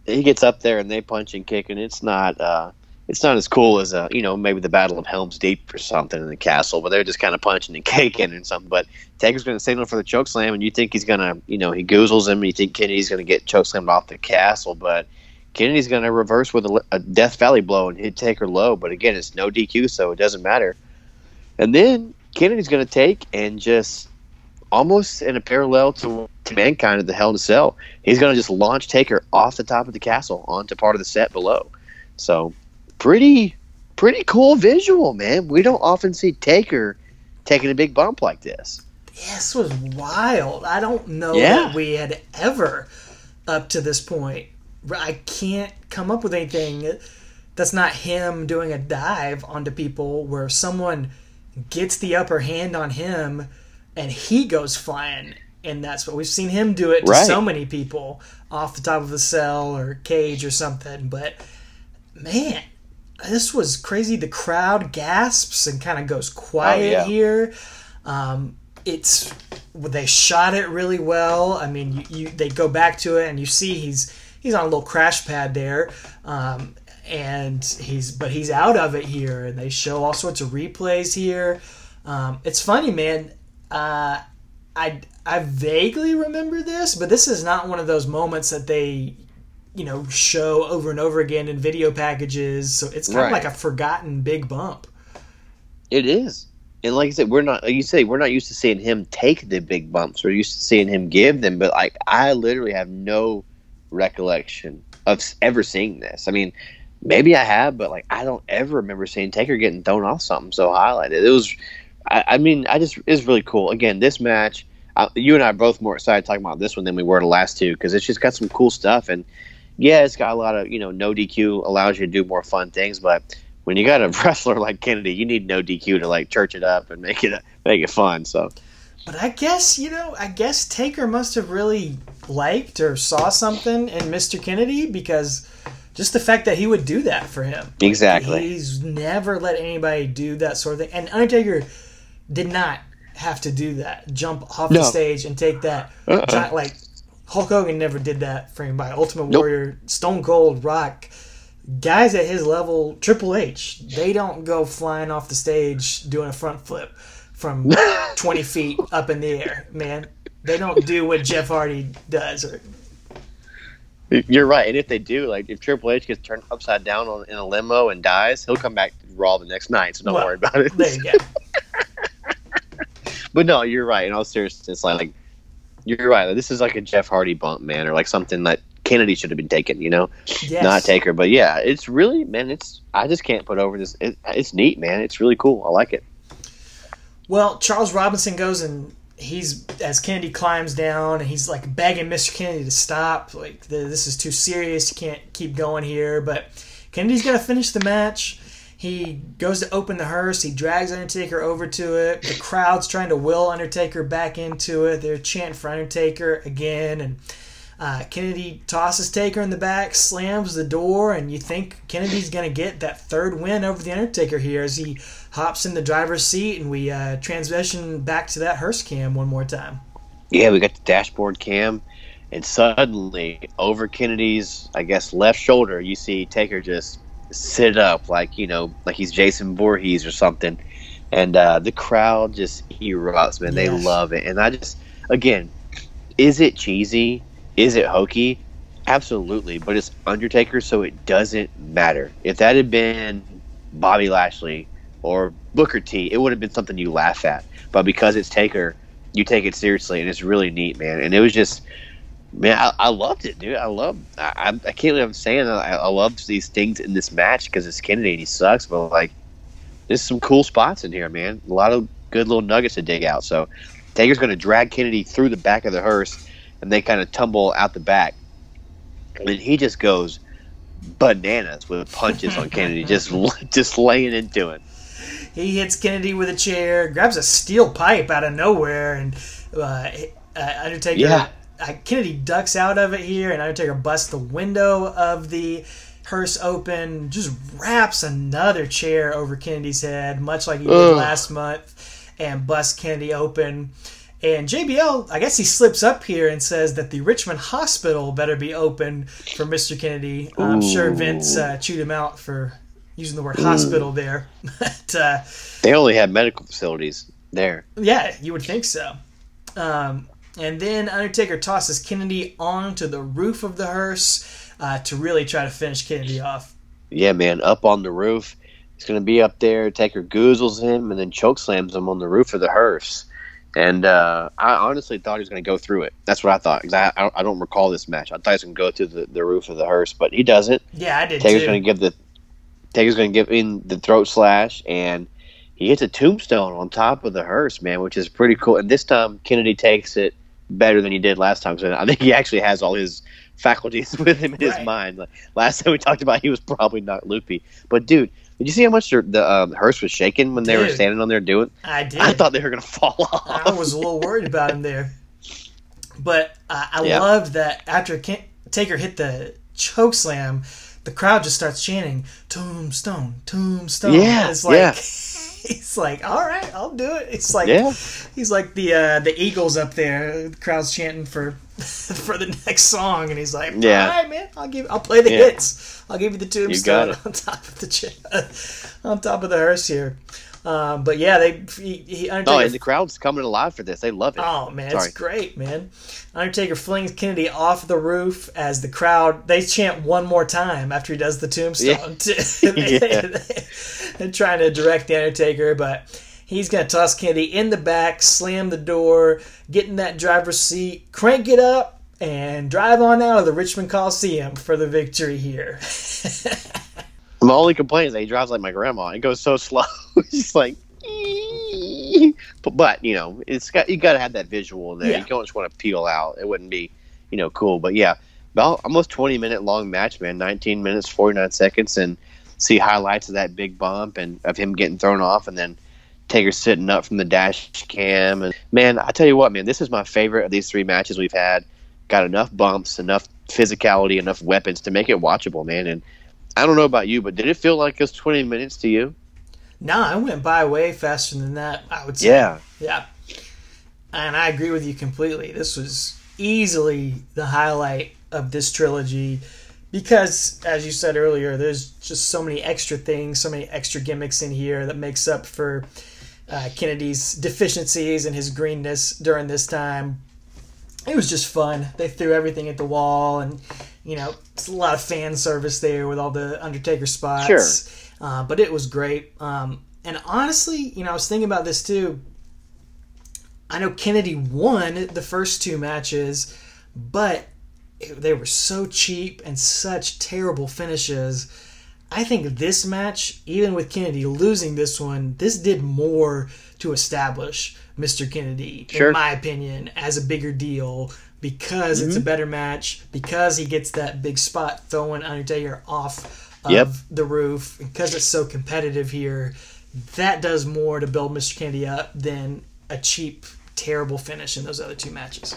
He gets up there and they punch and kick, and it's not uh, it's not as cool as uh, you know maybe the Battle of Helm's Deep or something in the castle, but they're just kind of punching and kicking and something. But Taker's going to signal for the choke slam, and you think he's going to you know he goozles him, and you think Kennedy's going to get choke slammed off the castle, but Kennedy's going to reverse with a, a Death Valley blow and hit Taker low. But again, it's no DQ, so it doesn't matter. And then Kennedy's going to take and just almost in a parallel to, to mankind at the Hell a Cell, he's going to just launch Taker off the top of the castle onto part of the set below. So pretty pretty cool visual, man. We don't often see Taker taking a big bump like this. This was wild. I don't know Yeah. that we had ever, up to this point, I can't come up with anything that's not him doing a dive onto people where someone gets the upper hand on him and he goes flying. And that's what we've seen him do it to Right. so many people off the top of a cell or cage or something. But man, this was crazy. The crowd gasps and kind of goes quiet yeah. here. Um, it's they shot it really well. I mean, you, you they go back to it and you see he's he's on a little crash pad there, um, and he's but he's out of it here. And they show all sorts of replays here. Um, it's funny, man. Uh, I I vaguely remember this, but this is not one of those moments that they you know show over and over again in video packages. So it's kind of like a forgotten big bump. It is. And like I said, we're not like you say, we're not used to seeing him take the big bumps. We're used to seeing him give them, but like I literally have no recollection of ever seeing this. I mean, maybe I have, but like I don't ever remember seeing Taker getting thrown off something so highlighted. It was I, I mean, I just it's really cool. Again, this match, uh, you and I are both more excited talking about this one than we were the last two because it's just got some cool stuff and yeah, it's got a lot of you know no DQ allows you to do more fun things, but when you got a wrestler like Kennedy, you need no DQ to like church it up and make it make it fun. So But I guess, you know, I guess Taker must have really liked or saw something in Mr. Kennedy because just the fact that he would do that for him. Exactly. He's never let anybody do that sort of thing. And Undertaker did not have to do that. Jump off the stage and take that. Uh-uh. giant- like, Hulk Hogan never did that for anybody. Ultimate Nope. Warrior, Stone Cold, Rock. Guys at his level, Triple H, they don't go flying off the stage doing a front flip from 20 feet up in the air, man. They don't do what Jeff Hardy does. Or, you're right. And if they do, like if Triple H gets turned upside down on, in a limo and dies, he'll come back to Raw the next night. So don't Well, worry about it. there you go. But no, you're right. In all seriousness, like, like you're right. This is like a Jeff Hardy bump, man, or like something that Kennedy should have been taken. You know, Yes. not Taker. But yeah, it's really man. It's I just can't put over this. It, it's neat, man. It's really cool. I like it. Well, Charles Robinson goes and he's as Kennedy climbs down and he's like begging Mr. Kennedy to stop. Like "Th- this is too serious. You can't keep going here. But Kennedy's got to finish the match. He goes to open the hearse. He drags Undertaker over to it. The crowd's trying to will Undertaker back into it. They're chanting for Undertaker again, and uh, Kennedy tosses Taker in the back, slams the door, and you think Kennedy's going to get that third win over the Undertaker here as he hops in the driver's seat, and we uh, transition back to that hearse cam one more time. Yeah, we got the dashboard cam, and suddenly over Kennedy's, I guess, left shoulder, you see Taker just sit up like you know, like he's Jason Voorhees or something, and uh, the crowd just erupts, man. They Yes. love it, and I just, again, is it cheesy? Is it hokey? Absolutely, but it's Undertaker, so it doesn't matter. If that had been Bobby Lashley or Booker T, it would have been something you laugh at. But because it's Taker, you take it seriously, and it's really neat, man. And it was just, man, I, I loved it, dude. I love, I, I can't believe I'm saying that. I, I love these things in this match because it's Kennedy and he sucks, but like, there's some cool spots in here, man. A lot of good little nuggets to dig out. So Taker's going to drag Kennedy through the back of the hearse, and they kind of tumble out the back, and he just goes bananas with punches on Kennedy, just just laying into it. He hits Kennedy with a chair, grabs a steel pipe out of nowhere, and uh, uh, Undertaker. Yeah. Uh, Kennedy ducks out of it here, and Undertaker busts the window of the hearse open, just wraps another chair over Kennedy's head, much like he did Ugh. last month, and busts Kennedy open. And JBL, I guess he slips up here and says that the Richmond Hospital better be open for Mr. Kennedy. I'm sure Vince uh, chewed him out for using the word hospital there. but uh, They only have medical facilities there. yeah, you would think so. Um, and then Undertaker tosses Kennedy onto the roof of the hearse uh, to really try to finish Kennedy off. Yeah, man, up on the roof. He's going to be up there. Taker goozles him and then choke slams him on the roof of the hearse. And uh, I honestly thought he was going to go through it. That's what I thought. Because I, I, I, don't recall this match. I thought he was going to go through the, the roof of the hearse, but he doesn't. Yeah, I did Taker's going to give the Taker's going to give in the throat slash, and he hits a tombstone on top of the hearse, man, which is pretty cool. And this time Kennedy takes it better than he did last time. So I think he actually has all his faculties with him in his mind. Like last time we talked about, he was probably not loopy. But dude, did you see how much the, the um, hearse was shaking when they were standing on there doing? I did. I thought they were gonna fall off. I was a little worried about him there. But uh, I Yeah. loved that after Taker hit the choke slam, the crowd just starts chanting "Tombstone, Tombstone." Yeah, it's like yeah. He's like, "All right, I'll do it." It's like Yeah. he's like the uh, the Eagles up there. The crowd's chanting for for the next song, and he's like, Yeah. "All right, man, I'll give, I'll play the Yeah. hits. I'll give you the tombstone on top of the on top of the hearse here." Um, but yeah, they he, he Oh, and the crowd's coming alive for this. They love it. Oh man, Sorry. it's great, man. Undertaker flings Kennedy off the roof as the crowd they chant one more time after he does the tombstone. They're trying to direct the Undertaker, but he's gonna toss Kennedy in the back, slam the door, get in that driver's seat, crank it up, and drive on out of the Richmond Coliseum for the victory here. My only complaint is that he drives like my grandma. It goes so slow. it's like. But, but you know, it's got you got to have that visual in there. Yeah. You don't just want to peel out. It wouldn't be, you know, cool. But yeah, about almost twenty minute long match, man. Nineteen minutes, forty nine seconds, and see highlights of that big bump and of him getting thrown off, and then Taker sitting up from the dash cam. And man, I tell you what, man, this is my favorite of these three matches we've had. Got enough bumps, enough physicality, enough weapons to make it watchable, man. And I don't know about you, but did it feel like it was 20 minutes to you? no, I went by way faster than that. I would say. Yeah. Yeah. And I agree with you completely. This was easily the highlight of this trilogy because, as you said earlier, there's just so many extra things, so many extra gimmicks in here that makes up for uh, Kennedy's deficiencies and his greenness during this time. It was just fun. They threw everything at the wall, and you know, it's a lot of fan service there with all the Undertaker spots. Sure. Uh, but it was great. Um, and honestly, you know, I was thinking about this too. I know Kennedy won the first two matches, but they were so cheap and such terrible finishes. I think this match, even with Kennedy losing this one, this did more to establish Mr. Kennedy, Sure. in my opinion, as a bigger deal because it's a better match, because he gets that big spot throwing Undertaker off of Yep. the roof, because it's so competitive here. That does more to build Mr. Kennedy up than a cheap, terrible finish in those other two matches.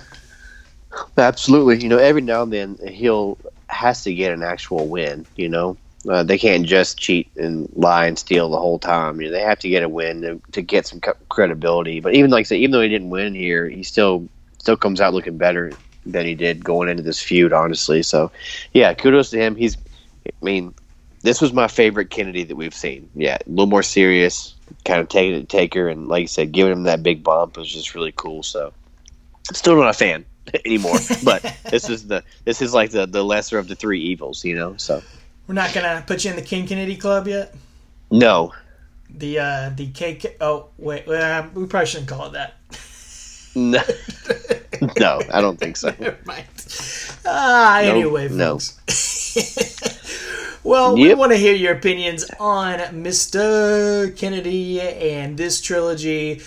Absolutely. You know, every now and then he'll has to get an actual win. You know, uh, they can't just cheat and lie and steal the whole time. You know, they have to get a win to, to get some credibility. But even like I said, even though he didn't win here, he still still comes out looking better than he did going into this feud. Honestly, so yeah, kudos to him. He's, I mean, this was my favorite Kennedy that we've seen. Yeah, a little more serious, kind of taking it to Taker, and like you said, giving him that big bump was just really cool. So, still not a fan anymore, but this is the this is like the the lesser of the three evils, you know. So, We're not gonna put you in the King Kennedy Club yet. no, The uh, the KK. Oh wait, uh, we probably shouldn't call it that. No, no, I don't think so. Never mind. Ah, Nope, anyway, no. folks. well, we want to hear your opinions on Mr. Kennedy and this trilogy,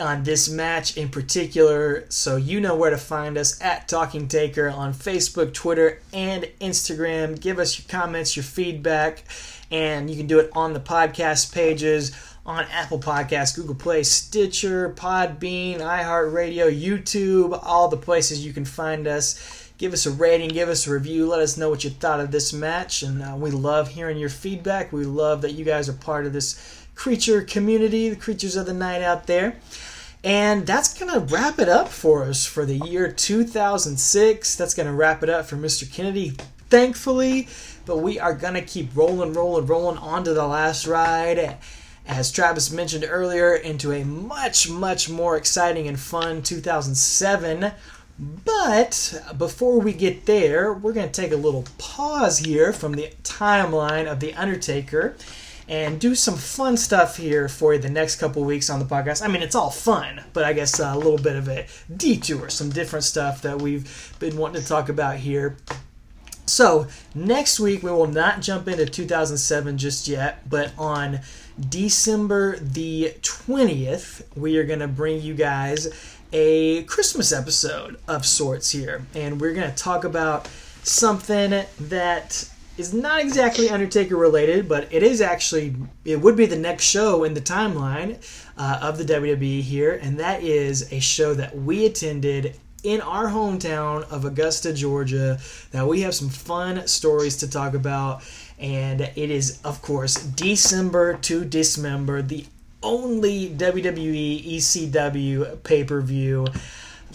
on this match in particular. So you know where to find us at Talking Taker on Facebook, Twitter, and Instagram. Give us your comments, your feedback, and you can do it on the podcast pages on Apple Podcasts, Google Play, Stitcher, Podbean, iHeartRadio, YouTube, all the places you can find us. Give us a rating, give us a review, let us know what you thought of this match, and uh, we love hearing your feedback. We love that you guys are part of this creature community, the creatures of the night out there. And that's going to wrap it up for us for the year 2006. That's going to wrap it up for Mr. Kennedy, thankfully. But we are going to keep rolling, rolling, rolling on to the last ride. As Travis mentioned earlier, into a much, much more exciting and fun 2007. But before we get there, we're going to take a little pause here from the timeline of The Undertaker and do some fun stuff here for the next couple weeks on the podcast. I mean, it's all fun, but I guess uh, a little bit of a detour, some different stuff that we've been wanting to talk about here. So, next week we will not jump into 2007 just yet, but on December the 20th, we are going to bring you guys a Christmas episode of sorts here. And we're going to talk about something that is not exactly Undertaker related, but it is actually, it would be the next show in the timeline uh, of the WWE here. And that is a show that we attended in our hometown of Augusta, Georgia, that we have some fun stories to talk about. And it is, of course, December to Dismember, the only WWE ECW pay per view,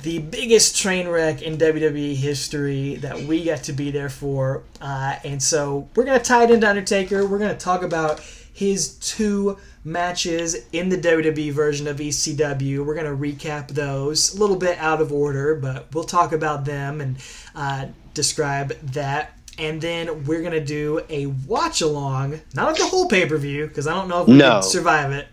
the biggest train wreck in WWE history that we got to be there for. Uh, and so we're going to tie it into Undertaker. We're going to talk about his two matches in the WWE version of ECW. We're going to recap those a little bit out of order, but we'll talk about them and uh, describe that. And then we're going to do a watch along, not of the whole pay per view, because I don't know if we No. can survive it.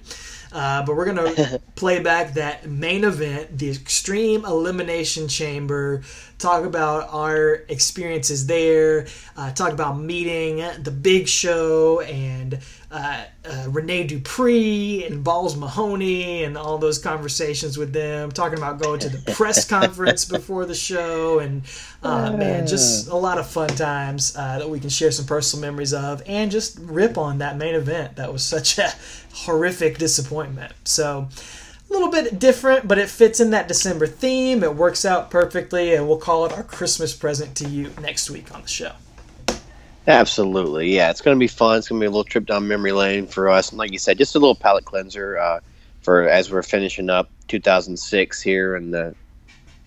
Uh, but we're going to play back that main event, the Extreme Elimination Chamber, talk about our experiences there, uh, talk about meeting the Big Show and uh, uh, Rene Dupree and Balls Mahoney and all those conversations with them, talking about going to the press conference before the show, and uh, man, just a lot of fun times uh, that we can share some personal memories of, and just rip on that main event that was such a horrific disappointment. So. A little bit different, but it fits in that December theme. It works out perfectly, and we'll call it our Christmas present to you next week on the show. Absolutely, yeah. It's going to be fun. It's going to be a little trip down memory lane for us, and like you said, just a little palate cleanser uh, for as we're finishing up 2006 here and the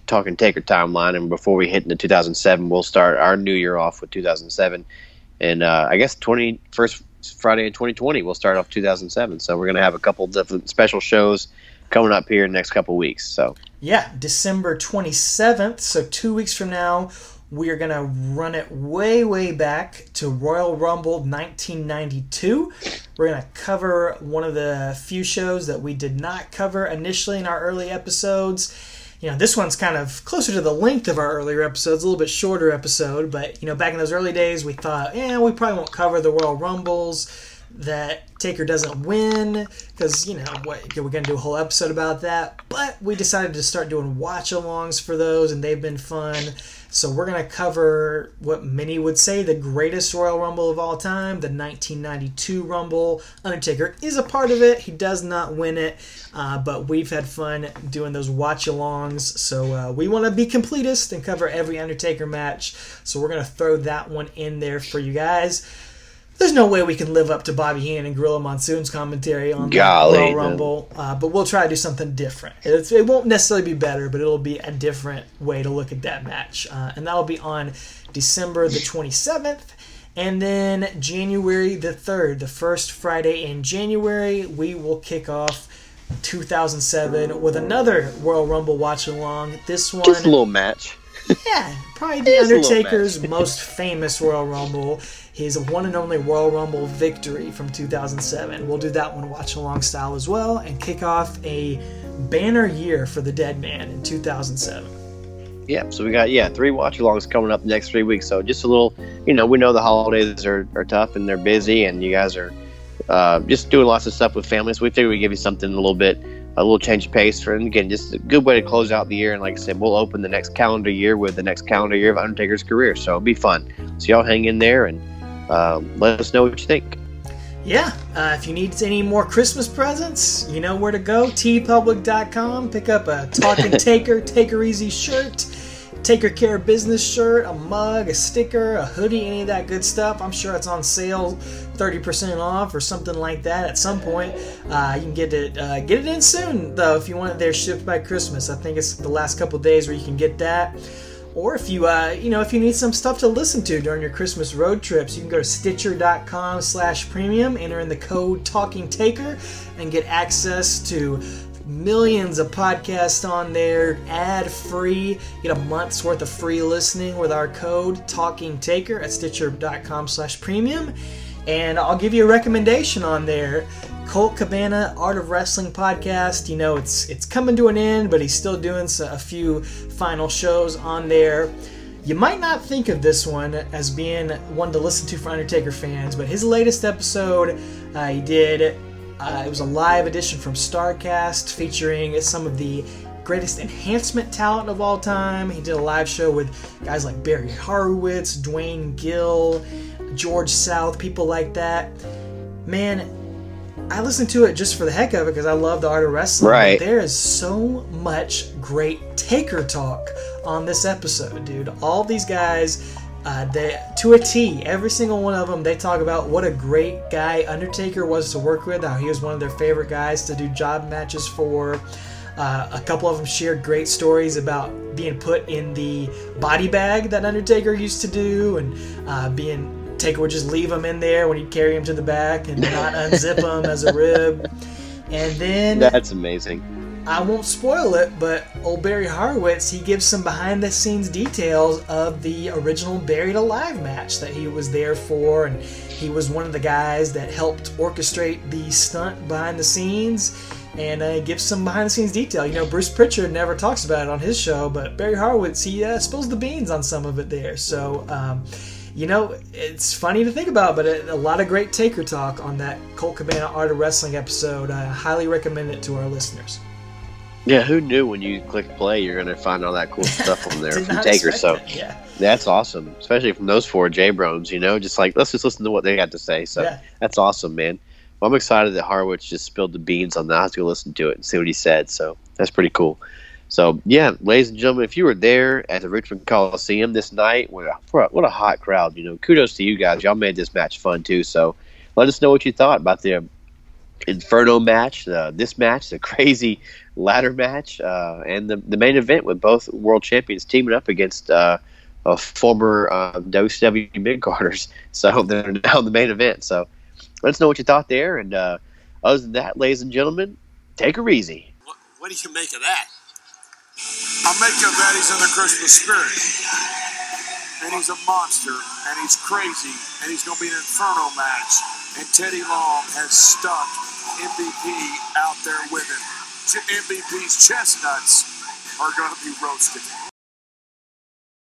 talking Taker timeline. And before we hit into 2007, we'll start our new year off with 2007, and uh, I guess 20 first Friday in 2020 we'll start off 2007. So we're going to have a couple different special shows coming up here in the next couple weeks. So Yeah, December 27th, so two weeks from now, we are going to run it way, way back to Royal Rumble 1992. We're going to cover one of the few shows that we did not cover initially in our early episodes. You know, this one's kind of closer to the length of our earlier episodes, a little bit shorter episode, but, you know, back in those early days, we thought, yeah, we probably won't cover the Royal Rumbles that Taker doesn't win because you know what we're gonna do a whole episode about that. But we decided to start doing watch-alongs for those, and they've been fun. So we're gonna cover what many would say the greatest Royal Rumble of all time, the 1992 Rumble. Undertaker is a part of it. He does not win it, uh, but we've had fun doing those watch-alongs. So uh, we want to be completist and cover every Undertaker match. So we're gonna throw that one in there for you guys. There's no way we can live up to Bobby Heenan and Gorilla Monsoon's commentary on the Golly, Royal. Rumble, uh, but we'll try to do something different. It's, it won't necessarily be better, but it'll be a different way to look at that match, uh, and that'll be on December the 27th. And then January the 3rd, the first Friday in January, we will kick off 2007 with another Royal Rumble watch along. This one just a little match. yeah, probably the Just a little Undertaker's most famous Royal Rumble, his one and only Royal Rumble victory from 2007. We'll do that one watch along style as well and kick off a banner year for the Dead Man in 2007. Yeah, so we got yeah three watch alongs coming up the next three weeks. So just a little, you know, we know the holidays are, are tough and they're busy, and you guys are uh, just doing lots of stuff with families. we figured we'd give you something a little bit, a little change of pace for, him. again, just a good way to close out the year. And like I said, we'll open the next calendar year with the next calendar year of Undertaker's career. So it'll be fun. So y'all hang in there and um, let us know what you think. Yeah, uh, if you need any more Christmas presents, you know where to go. teepublic.com. Pick up a Talking Taker, Taker Easy shirt, Taker Care business shirt, a mug, a sticker, a hoodie, any of that good stuff. I'm sure it's on sale, 30% off or something like that at some point. Uh, you can get it uh, get it in soon though if you want it there shipped by Christmas. I think it's the last couple days where you can get that. Or if you, uh, you know, if you need some stuff to listen to during your Christmas road trips, you can go to Stitcher.com slash premium, enter in the code Talking Taker, and get access to millions of podcasts on there, ad free. Get a month's worth of free listening with our code Talking Taker at Stitcher.com slash premium. And I'll give you a recommendation on there. Colt Cabana Art of Wrestling podcast. You know, it's it's coming to an end, but he's still doing a few final shows on there. You might not think of this one as being one to listen to for Undertaker fans, but his latest episode uh, he did, uh, it was a live edition from Starcast featuring some of the greatest enhancement talent of all time. He did a live show with guys like Barry Horowitz, Duane Gill, George South, people like that. Man, I listened to it just for the heck of it because I love the art of wrestling. Right. There is so much great Taker talk on this episode, dude. All these guys, uh, they to a T, every single one of them, they talk about what a great guy Undertaker was to work with. How he was one of their favorite guys to do job matches for. Uh, a couple of them shared great stories about being put in the body bag that Undertaker used to do, and uh, being Taker would just leave him in there when he'd carry him to the back and not unzip him as a rib. And then That's amazing. I won't spoil it, but old Barry Horowitz he gives some behind the scenes details of the original Buried Alive match that he was there for, and he was one of the guys that helped orchestrate the stunt behind the scenes. And uh, gives some behind the scenes detail. You know, Bruce Pritchard never talks about it on his show, but Barry Horowitz he uh, spills the beans on some of it there. So. Um, you know, it's funny to think about, but a, a, lot of great Taker talk on that Colt Cabana Art of Wrestling episode. I highly recommend it to our listeners. Yeah, who knew when you click play you're going to find all that cool stuff on there from Taker? So that, yeah, that's awesome, especially from those four jabronis. You know, just like let's just listen to what they got to say. So Yeah. that's awesome, man. Well, I'm excited that Horowitz just spilled the beans on that. I have to listen to it and see what he said. So that's pretty cool. So yeah, ladies and gentlemen, if you were there at the Richmond Coliseum this night, what a, what a hot crowd! You know, kudos to you guys. Y'all made this match fun too. So let us know what you thought about the Inferno match, uh, this match, the crazy ladder match, uh, and the, the main event with both world champions teaming up against uh, former uh, WCW mid carders. So they're now the main event. So let us know what you thought there. And uh, other than that, ladies and gentlemen, take her easy. What, what do you make of that? I make of that he's in the Christmas spirit. And he's a monster, and he's crazy, and he's going to be an inferno match. And Teddy Long has stuck MVP out there with him. MVP's chestnuts are going to be roasted.